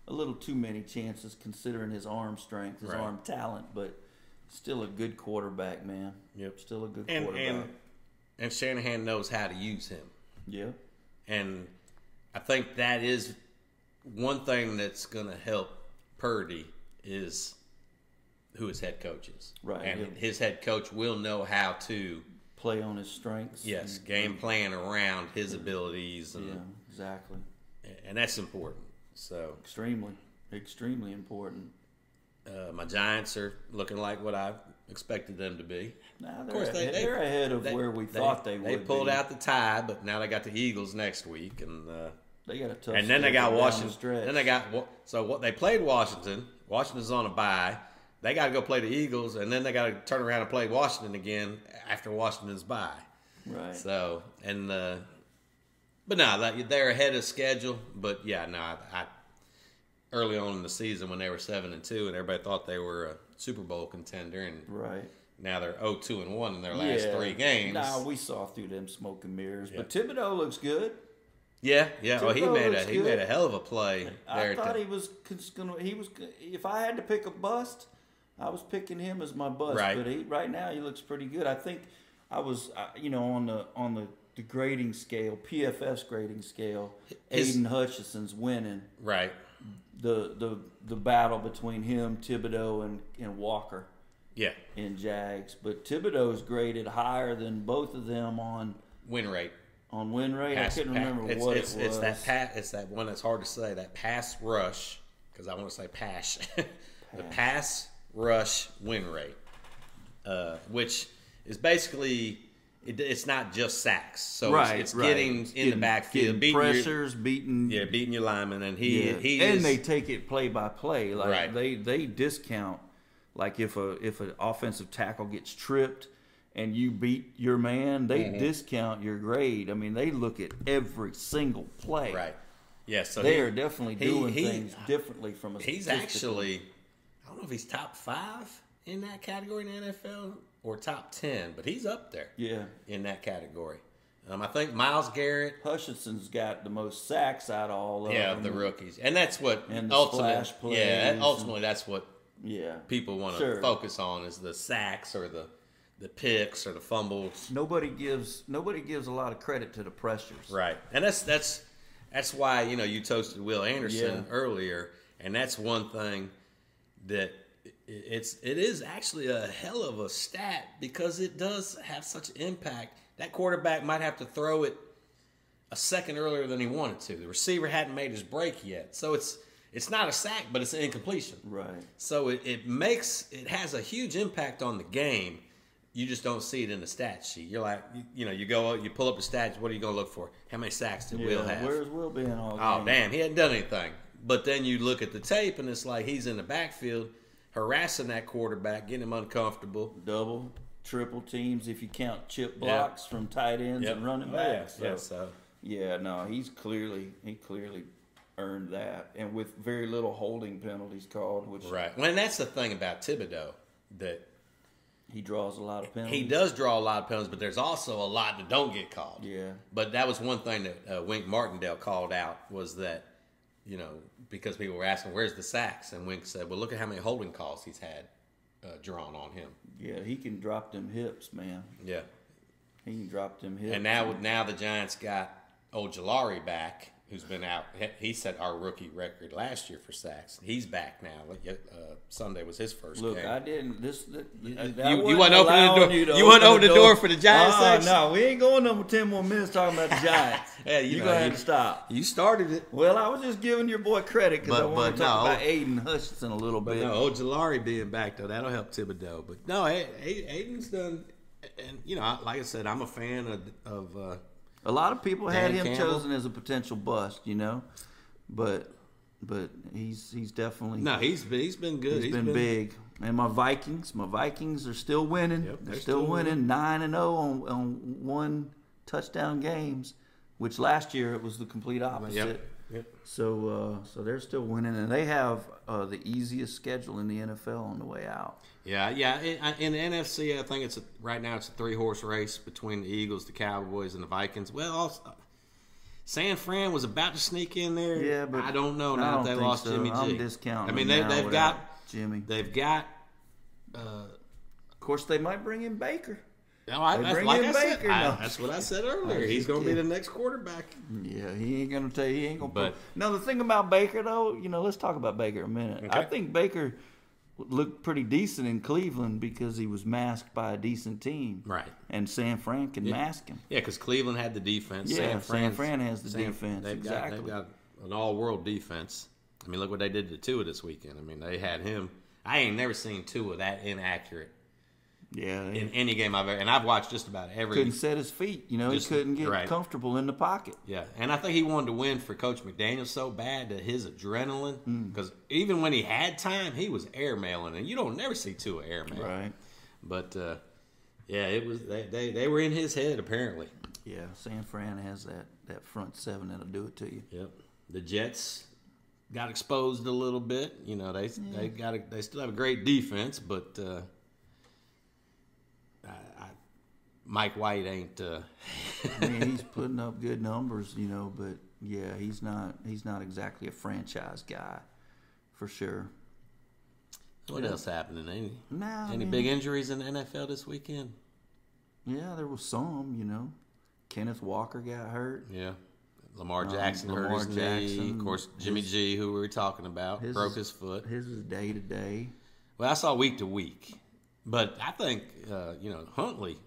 a little too many chances considering his arm strength, his Right. arm talent, but still a good quarterback, man. Yep. Still a good and quarterback. and and Shanahan knows how to use him. yeah. And I think that is one thing that's going to help Purdy is who his head coach is. Right, And yeah. his head coach will know how to, Play on his strengths. yes, and- game plan around his abilities. And, Yeah, exactly. and that's important. So Extremely, extremely important. uh, my Giants are looking like what I expected them to be. Now they're, course, they- ahead, they- are ahead of They- where we thought they, would. They pulled be. out the tie, but now they got the Eagles next week. And uh, They got a tough. and then they got down the Washington. Then they got so what they played Washington. Washington's on a bye. They got to go play the Eagles, and then they got to turn around and play Washington again after Washington's bye. right. So and uh, but no, they're ahead of schedule. But yeah, no, I, I early on in the season when they were seven and two, and everybody thought they were a Super Bowl contender, and right. now they're 0-2 and one in their last yeah. three games. Nah, we saw through them smoke and mirrors. But Thibodeaux looks good. yeah, yeah. Well, he made a he good. made a hell of a play I there. thought to- he was gonna. He was. If I had to pick a bust, I was picking him as my bust. Right. But he, right now, he looks pretty good. I think I was, uh, you know, on the on the, the grading scale, PFS grading scale. His- Aidan Hutchinson's winning right. the the the battle between him, Thibodeaux, and and Walker Yeah. in Jags. But Thibodeaux's graded higher than both of them on Win rate. on win rate. Pass- I couldn't pa- remember it's, what it's, it was. It's that pa- It's that one that's hard to say. That pass rush, because I want to say pass. the pass rush win rate, uh, which is basically it, it's not just sacks. So right, it's, it's right. getting It's in the backfield, getting beating your, pressures, beating yeah, beating your lineman, and he Yeah, he and is, they take it play by play. Like Right. they they discount like if a if an offensive tackle gets tripped and you beat your man, they Mm-hmm. discount your grade. I mean, they look at every single play. right. Yeah, so They he- are definitely he- doing he- things differently from a. He's actually, I don't know if he's top five in that category in the NFL or top ten, but he's up there. yeah. in that category. Um, I think Myles Garrett. Hutchinson's got the most sacks out of all of Yeah, them. the rookies, and that's what And the ultimately. splash plays yeah, and- ultimately that's what Yeah. people want to Sure. focus on is the sacks or the the picks or the fumbles. Nobody gives nobody gives a lot of credit to the pressures. Right, and that's that's that's why you know you toasted Will Anderson Yeah. earlier, and that's one thing that it's it is actually a hell of a stat because it does have such an impact. That quarterback might have to throw it a second earlier than he wanted to. The receiver hadn't made his break yet, so it's it's not a sack, but it's an incompletion. Right. So it, it makes it has a huge impact on the game. You just don't see it in the stat sheet. You're like, you, you know, you go, you pull up the stats. What are you going to look for? How many sacks did Will have? Where's Will been all oh, game? damn, he hadn't done anything. But then you look at the tape, and it's like he's in the backfield harassing that quarterback, getting him uncomfortable. Double, triple teams if you count chip blocks from tight ends and running Oh, yeah. backs. Yeah, So, so yeah, no, he's clearly he clearly earned that, and with very little holding penalties called, which right. Well, and that's the thing about Thibodeaux that he draws a lot of penalties. he does draw a lot of penalties, but there's also a lot that don't get called. Yeah. But that was one thing that uh, Wink Martindale called out was that, you know, because people were asking, where's the sacks? And Wink said, well, look at how many holding calls he's had uh, drawn on him. Yeah, he can drop them hips, man. Yeah. He can drop them hips. And now, now the Giants got old Ojulari back, who's been out. he- set our rookie record last year for sacks. He's back now. Uh, Sunday was his first Look, game. I didn't. This you, you- you wasn't opening the door- You, to you wasn't open the door for the Giants Uh, no, we ain't going number ten more minutes talking about the Giants. Yeah, you you know, gonna have to stop. you started it. Well, I was just giving your boy credit because I want but to talk no. about Aidan Hutchinson a little bit. no, Ojulari being back though, that'll help Thibodeaux. But no, Aidan's done, and you know, like I said, I'm a fan of, of uh, A lot of people had him Campbell? chosen as a potential bust, you know, but but he's he's definitely no, he's been he's been good. he's been, big. And my Vikings, my Vikings are still winning. Yep, they're, they're still, still winning, nine and zero on on one touchdown games, which last year it was the complete opposite. Yep. Yep. So uh, so they're still winning, and they have uh, the easiest schedule in the NFL on the way out. Yeah, yeah. In, in the NFC, I think it's a, right now it's a three horse race between the Eagles, the Cowboys, and the Vikings. Well, also, San Fran was about to sneak in there. Yeah, but I don't know now don't that they lost so. Jimmy G. I'm discounting I mean, they, they've got Jimmy. they've got. Uh, Of course, they might bring in Baker. No, I, They that's, bring like in I said, Baker I- now. that's what I said earlier. He's going to be the next quarterback. Yeah, he ain't gonna tell you. He ain't gonna. But- But now the thing about Baker, though, you know, let's talk about Baker a minute. I think Baker looked pretty decent in Cleveland because he was masked by a decent team, Right. And San Fran can mask him. Yeah, because Cleveland had the defense. Yeah, San, San Fran's- Fran has the defense, They've got, they've got an all-world defense. I mean, look what they did to Tua this weekend. I mean, they had him. I ain't never seen Tua that inaccurate Yeah, in any game I've ever. And I've watched just about every. couldn't set his feet. You know, Just- he couldn't get right. comfortable in the pocket. Yeah, and I think he wanted to win for Coach McDaniel so bad that his adrenaline, Hmm. because even when he had time, he was airmailing, and you don't never see Tua airmail. Right. But uh, yeah, it was they, they they were in his head apparently. Yeah, San Fran has that that front seven that'll do it to you. Yep. The Jets got exposed a little bit. You know, they they got a, they still have a great defense, but uh, I, I, Mike White ain't. Uh, I mean, he's putting up good numbers, you know, but yeah, he's not he's not exactly a franchise guy, for sure. what else happening? Any No, I any big injuries in the NFL this weekend? Yeah, there was some, you know. Kenneth Walker got hurt. Yeah. Lamar Jackson hurt Um, Lamar his knee. Jackson, Of course, Jimmy his- G, who we were talking about, his broke his foot. His is day to day. Well, I saw week to week, but I think uh, you know Huntley.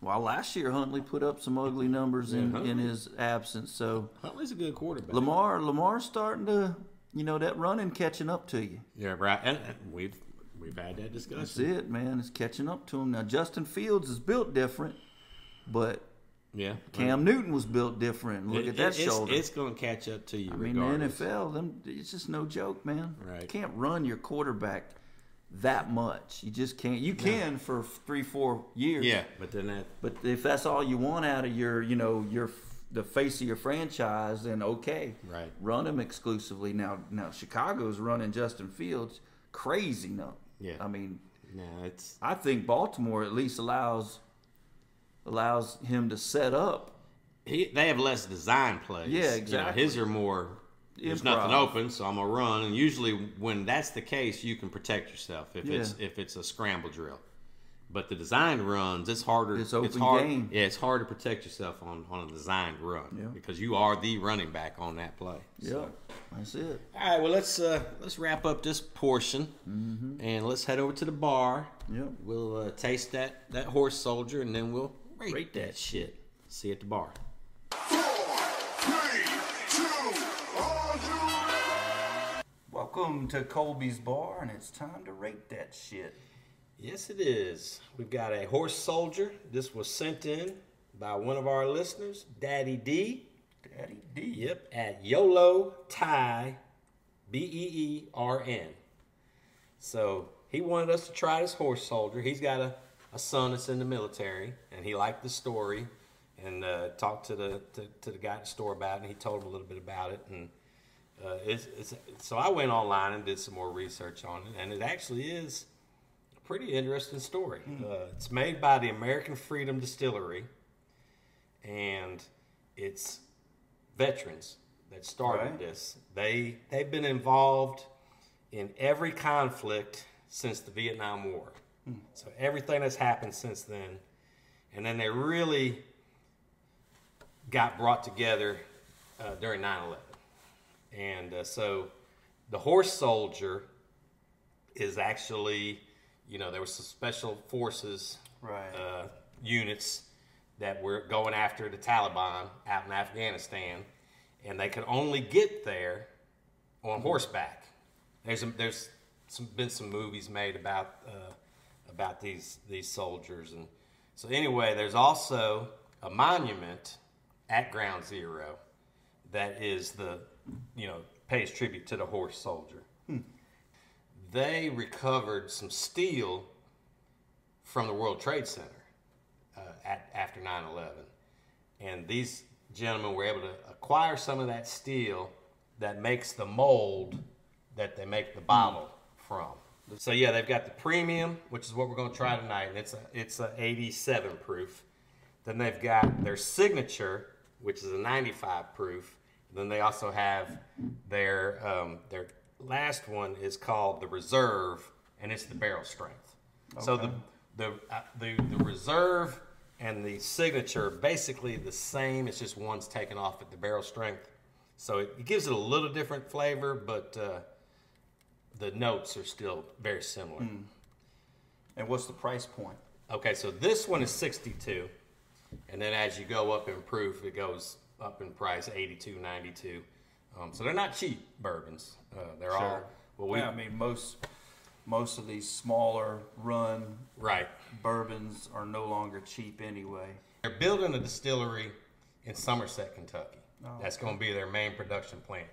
While last year Huntley put up some ugly numbers in, Yeah, in his absence, so Huntley's a good quarterback. Lamar Lamar's starting to, you know, that running catching up to you. yeah, right. And, and we've we've had that discussion. That's it, man. It's catching up to him now. Justin Fields is built different, but Yeah. Cam Newton was built different. Look It- at that it- it's, shoulder. It's going to catch up to you. I mean, the. NFL, them it's just no joke, man. Right. You can't run your quarterback that much. You just can't. You can for three, four years. Yeah, but then that. But if that's all you want out of your, you know, your the face of your franchise, then okay, Right. Run him exclusively. Now, now Chicago's running Justin Fields crazy. No, Yeah. I mean, No, it's I think Baltimore at least allows allows him to set up. He, they have less design plays. Yeah, You know, exactly. his are more. There's Improv. nothing open, so I'm gonna run. And usually, when that's the case, you can protect yourself if it's if it's a scramble drill. But the designed runs, it's harder. It's open hard. game. Yeah, it's hard to protect yourself on on a designed run Yeah. because you are the running back on that play. So- that's it. All right, well let's uh, let's wrap up this portion, and let's head over to the bar. Yep. We'll uh, taste that that horse soldier, and then we'll rate, Rate that that. shit. See you at the bar. Welcome to Kolby's Bar, and it's time to rate that shit. Yes, it is. We've got a horse soldier. This was sent in by one of our listeners, Daddy D. Daddy D. Yep, at YOLO Ty, B E E R N. So he wanted us to try this horse soldier. He's got a, a son that's in the military, and he liked the story, and uh, talked to the to, to the guy at the store about it, and he told him a little bit about it, and uh, it's, it's, so I went online and did some more research on it, and it actually is a pretty interesting story. Uh, it's made by the American Freedom Distillery, and it's veterans that started Right. this. They they've been involved in every conflict since the Vietnam War. So everything that's happened since then, and then they really got brought together uh, during 9/11. And uh, so the horse soldier is actually, you know, there was some special forces Right. uh, units that were going after the Taliban out in Afghanistan, and they could only get there on horseback. There's a, there's some, been some movies made about uh, about these these soldiers, and so anyway, there's also a monument at Ground Zero that is the you know pays tribute to the horse soldier. They recovered some steel from the World Trade Center uh, at, after 9 11. And these gentlemen were able to acquire some of that steel that makes the mold that they make the bottle from. So, yeah, they've got the premium, which is what we're going to try tonight, and it's a, it's a 87 proof. Then they've got their signature, which is a 95 proof. Then they also have their um, their last one is called the reserve, and it's the barrel strength. So the the, uh, the the reserve and the signature are basically the same. It's just one's taken off at the barrel strength, so it, it gives it a little different flavor, but uh, the notes are still very similar. And what's the price point? Okay, so this one is 62. And then as you go up in proof, it goes up in price 82, 92. Um, so they're not cheap bourbons. Uh, they're all, well, we, Well, I mean, most most of these smaller run right. bourbons are no longer cheap anyway. They're building a distillery in Somerset, Kentucky. Oh, That's going to be their main production plant.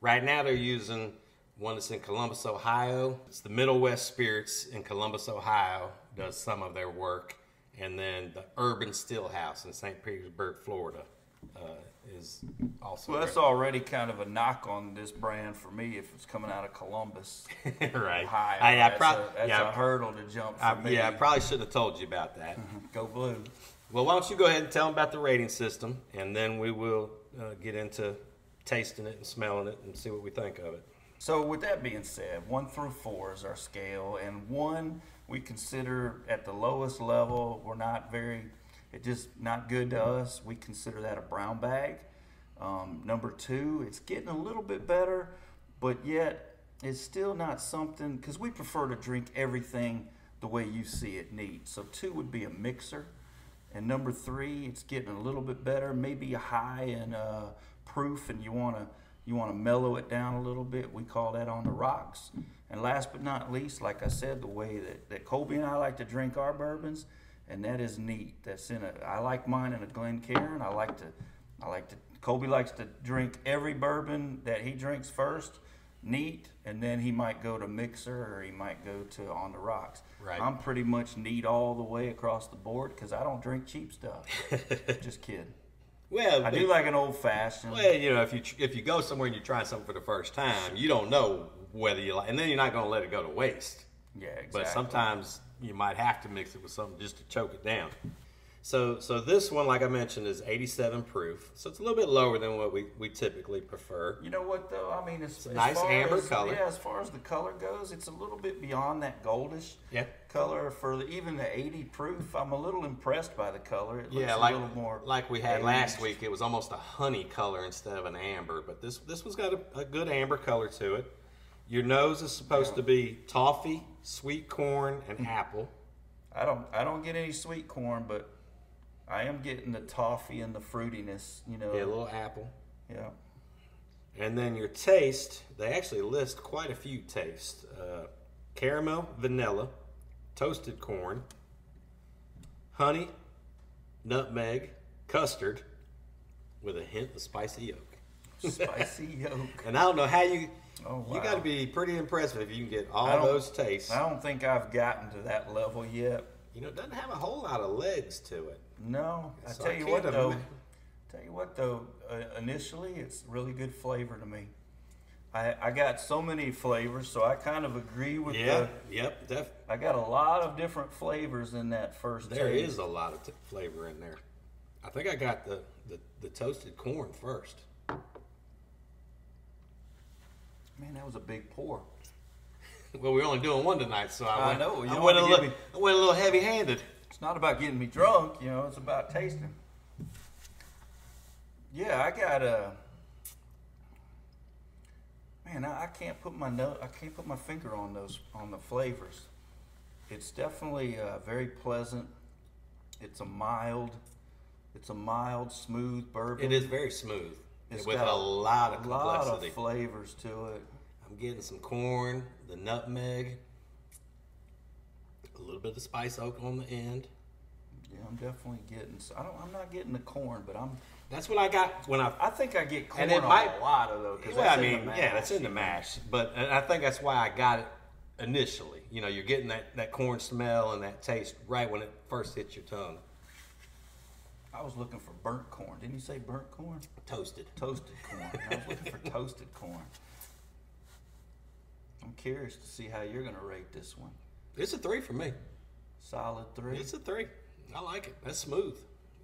Right now, they're using one that's in Columbus, Ohio. It's the Middle West Spirits in Columbus, Ohio, does some of their work. And then the Urban Still House in St. Petersburg, Florida, uh, is also. Well, that's already kind of a knock on this brand for me if it's coming out of Columbus, right. Ohio. I, I that's prob- a, that's yeah, a hurdle to jump I, me. yeah, I probably shouldn't have told you about that. Go blue. Well, why don't you go ahead and tell them about the rating system, and then we will uh, get into tasting it and smelling it and see what we think of it. So, with that being said, one through four is our scale, and one we consider at the lowest level. We're not very, just not good to us. We consider that a brown bag. Um, number two, it's getting a little bit better, but yet it's still not something because we prefer to drink everything the way you see it neat. So, two would be a mixer. And number three, it's getting a little bit better, maybe a high in uh, proof, and you want to you want to mellow it down a little bit. We call that on the rocks. And last but not least, like I said, the way that, that Kolby and I like to drink our bourbons, and that is neat. That's in a. I like mine in a Glencairn. I like to, I like to. Kolby likes to drink every bourbon that he drinks first, neat, and then he might go to mixer or he might go to on the rocks. Right. I'm pretty much neat all the way across the board because I don't drink cheap stuff. Just kidding. Well, I do like an old fashioned. Well, you know, if you if you go somewhere and you try something for the first time, you don't know whether you like, and then you're not going to let it go to waste. Yeah, exactly. But sometimes you might have to mix it with something just to choke it down. So, so this one, like I mentioned, is 87 proof. So it's a little bit lower than what we, we typically prefer. You know what though? I mean, it's, a nice amber as, color. Yeah, as far as the color goes, it's a little bit beyond that goldish Yeah. color for the, even the 80 proof. I'm a little impressed by the color. It looks Yeah, a like little more like we had last week, it was almost a honey color instead of an amber. But this this one's got a, a good amber color to it. Your nose is supposed to be toffee, sweet corn, and apple. I don't I don't get any sweet corn, but I am getting the toffee and the fruitiness. You know. Yeah, a little apple. Yeah. And then your taste, they actually list quite a few tastes uh, caramel, vanilla, toasted corn, honey, nutmeg, custard, with a hint of spicy yolk. Spicy yolk. And I don't know how you. Oh, You got to be pretty impressive if you can get all those tastes. I don't think I've gotten to that level yet. You know, it doesn't have a whole lot of legs to it. No, I tell I you what though. ima- Tell you what though. Uh, initially, it's really good flavor to me. I I got so many flavors, so I kind of agree with Yeah, the. yep. Def- I got a lot of different flavors in that first. there taste. is a lot of t- flavor in there. I think I got the, the, the toasted corn first. Man, that was a big pour. Well, we're only doing one tonight, so I, I went, know, you I went, a little, me- I went a little heavy-handed. It's not about getting me drunk, you know. It's about tasting. Yeah, I got a. Man, I, I can't put my no, I can't put my finger on those on the flavors. It's definitely uh, very pleasant. It's a mild. It's a mild, smooth bourbon. It is very smooth It's with got a lot of a lot of flavors to it. I'm getting some corn, the nutmeg, a little bit of spice oak on the end. Yeah, I'm definitely getting. I don't. I'm not getting the corn, but I'm. That's what I got when I. I think I get corn And it might- a lot of Well, that's I mean, yeah, that's in the mash, but and I think that's why I got it initially. You know, you're getting that, that corn smell and that taste right when it first hits your tongue. I was looking for burnt corn. Didn't you say burnt corn? Toasted. Toasted corn. I was looking for toasted corn. I'm curious to see how you're going to rate this one. It's a three for me. Solid three. It's a three. I like it. That's smooth.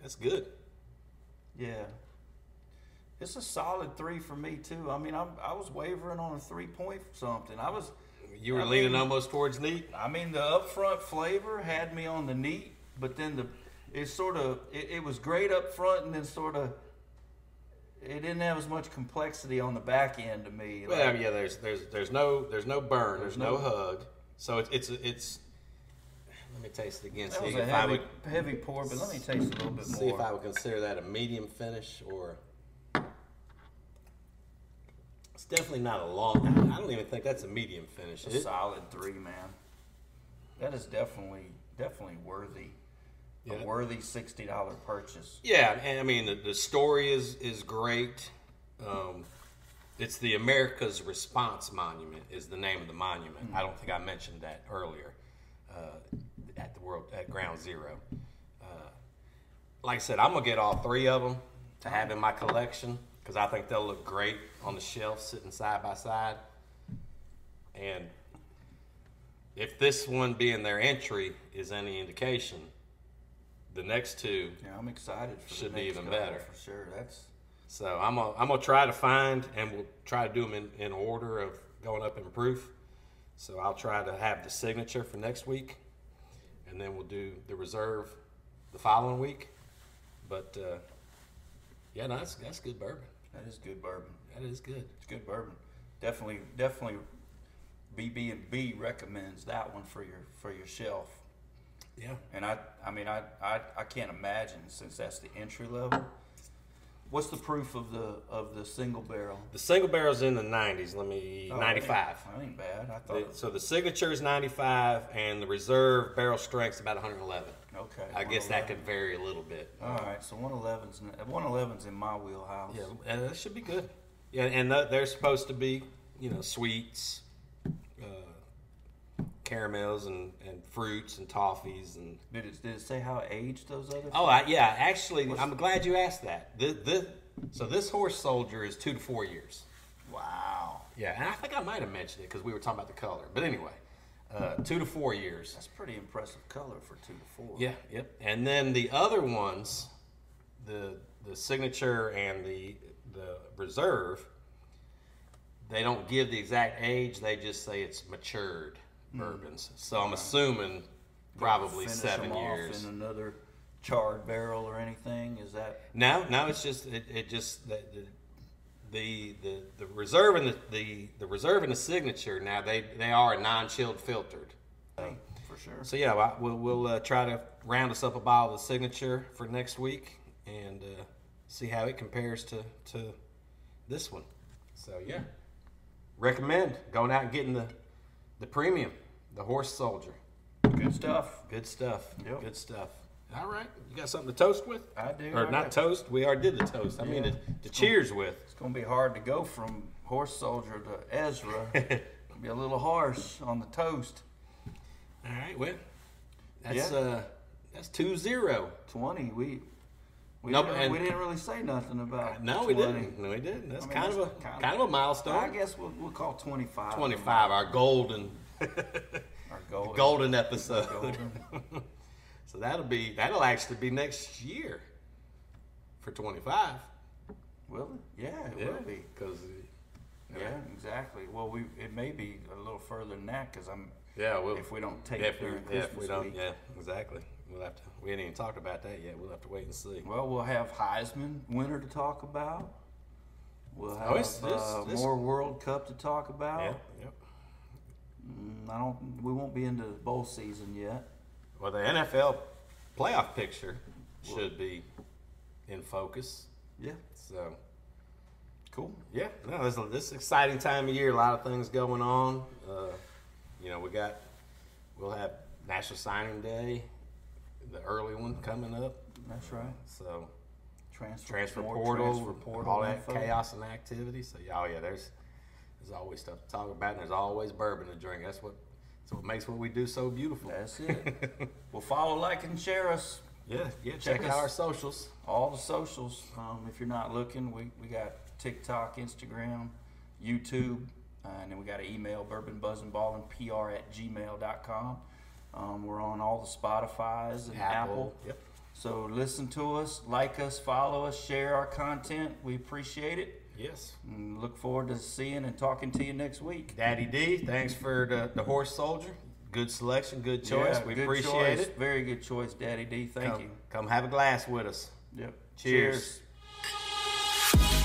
That's good. yeah. It's a solid three for me too. I mean, I'm, I was wavering on a three point something. I was. You were I leaning mean- almost towards neat. I mean, the upfront flavor had me on the neat, but then the it sort of it, it was great up front, and then sort of it didn't have as much complexity on the back end to me. Well, yeah. There's there's there's no there's no burn. There's, There's no, no- hug. So it's it's it's. Let me taste it again. that See was a I heavy would heavy pour, but let me taste a little bit see more. See if I would consider that a medium finish or. It's definitely not a long. I don't even think that's a medium finish. a It- solid three, man. That is definitely definitely worthy. Yeah. A worthy sixty dollar purchase. Yeah, and I mean the, the story is is great. Um, it's the America's Response Monument is the name of the monument. I don't think I mentioned that earlier uh, at the world at Ground Zero. Uh, like I said, I'm gonna get all three of them to have in my collection because I think they'll look great on the shelf sitting side by side. And if this one being their entry is any indication, the next two Yeah, I'm excited for Should be even better. for sure. That's So I'm gonna, I'm gonna try to find, and we'll try to do them in, in order of going up in proof. So I'll try to have the signature for next week, and then we'll do the reserve the following week. But uh, yeah, no, that's that's good bourbon. that is good bourbon. That is good. It's good bourbon. Definitely, definitely. BB and B recommends that one for your for your shelf. Yeah. And I, I mean, I, I, I can't imagine since that's the entry level. What's the proof of the of the single barrel? The single barrel's in the 90s. Let me Oh, 95. That ain't, ain't bad. I thought. The- so the signature is 95, and the reserve barrel strength's about 111. okay. I guess that could vary a little bit. All right, so 111's in, 111's in my wheelhouse. Yeah, and that should be good. Yeah, and th- they're supposed to be, you know, sweets, caramels, and, and fruits and toffees and. Did it did it say how aged those other? Oh, I, yeah. Actually, I'm glad you asked that. The, the, so this horse soldier is two to four years. Wow. Yeah, and I think I might have mentioned it because we were talking about the color. But anyway, uh, two to four years. That's pretty impressive color for two to four. Yeah, yep. And then the other ones, the the signature and the the reserve, they don't give the exact age. They just say it's matured bourbons. So I'm assuming probably Finish seven them off years. in another charred barrel or anything. Is that No, no, it's just it, it just the, the the the the reserve and the, the the reserve and the signature. Now they they are non-chilled filtered. for sure? So yeah, I, we'll we'll uh, try to round us up a bottle of the signature for next week and uh, see how it compares to to this one. So yeah, recommend going out and getting the the premium, the horse soldier. Good stuff. Good stuff. Yep. Good stuff. All right, you got something to toast with? I do. Or I not toast? We already did the toast. I mean, Yeah. the, the cheers with. It's gonna be hard to go from horse soldier to Ezra. It'll be a little harsh on the toast. All right, well, that's Yeah. uh, that's two zero. Twenty. We we, Nope, didn't, and- we didn't really say nothing about. No, we didn't. No, we didn't. That's I mean, kind of a that's kind kind of- of a milestone. I guess we'll, we'll call twenty five. Twenty five, our golden golden. golden episode. Golden. so that'll be that'll actually be next year for twenty five. Will it? Yeah, it will be. because Yeah, exactly. Well, we it may be a little further than that because I'm yeah, we'll, if we don't take yeah, it during yeah, Christmas we don't, week. yeah, exactly. We'll have to. We ain't even talked about that yet. We'll have to wait and see. Well, we'll have Heisman winner to talk about. We'll have Oh, it's- this- uh, more World Cup to talk about. Yeah, yep. Mm, I don't. We won't be into the bowl season yet. Well, the NFL playoff picture should be in focus. Yeah. So Cool. Yeah, no, this this exciting time of year. A lot of things going on. Uh, you know, we got we'll have National Signing Day, the early one coming up. That's right. So Transfer, transfer portal, transfer portal all that info. chaos and activity. So yeah, oh yeah, there's there's always stuff to talk about, and there's always bourbon to drink. That's what that's what makes what we do so beautiful. That's it. well, follow, like, and share us. yeah, yeah. Check Check, out our socials. All the socials. Um, if you're not looking, we, we got TikTok, Instagram, YouTube, uh, and then we got an email, bourbonbuzzandballandpr at gmail.com. Um, we're on all the Spotify's and Apple. Yep. So listen to us, like us, follow us, share our content. We appreciate it. Yes. And look forward to seeing and talking to you next week. Daddy D, thanks for the, the horse soldier. Good selection, good choice. Yeah, we good appreciate choice. it. Very good choice, Daddy D. Thank Come, you. come have a glass with us. Yep. Cheers. Cheers.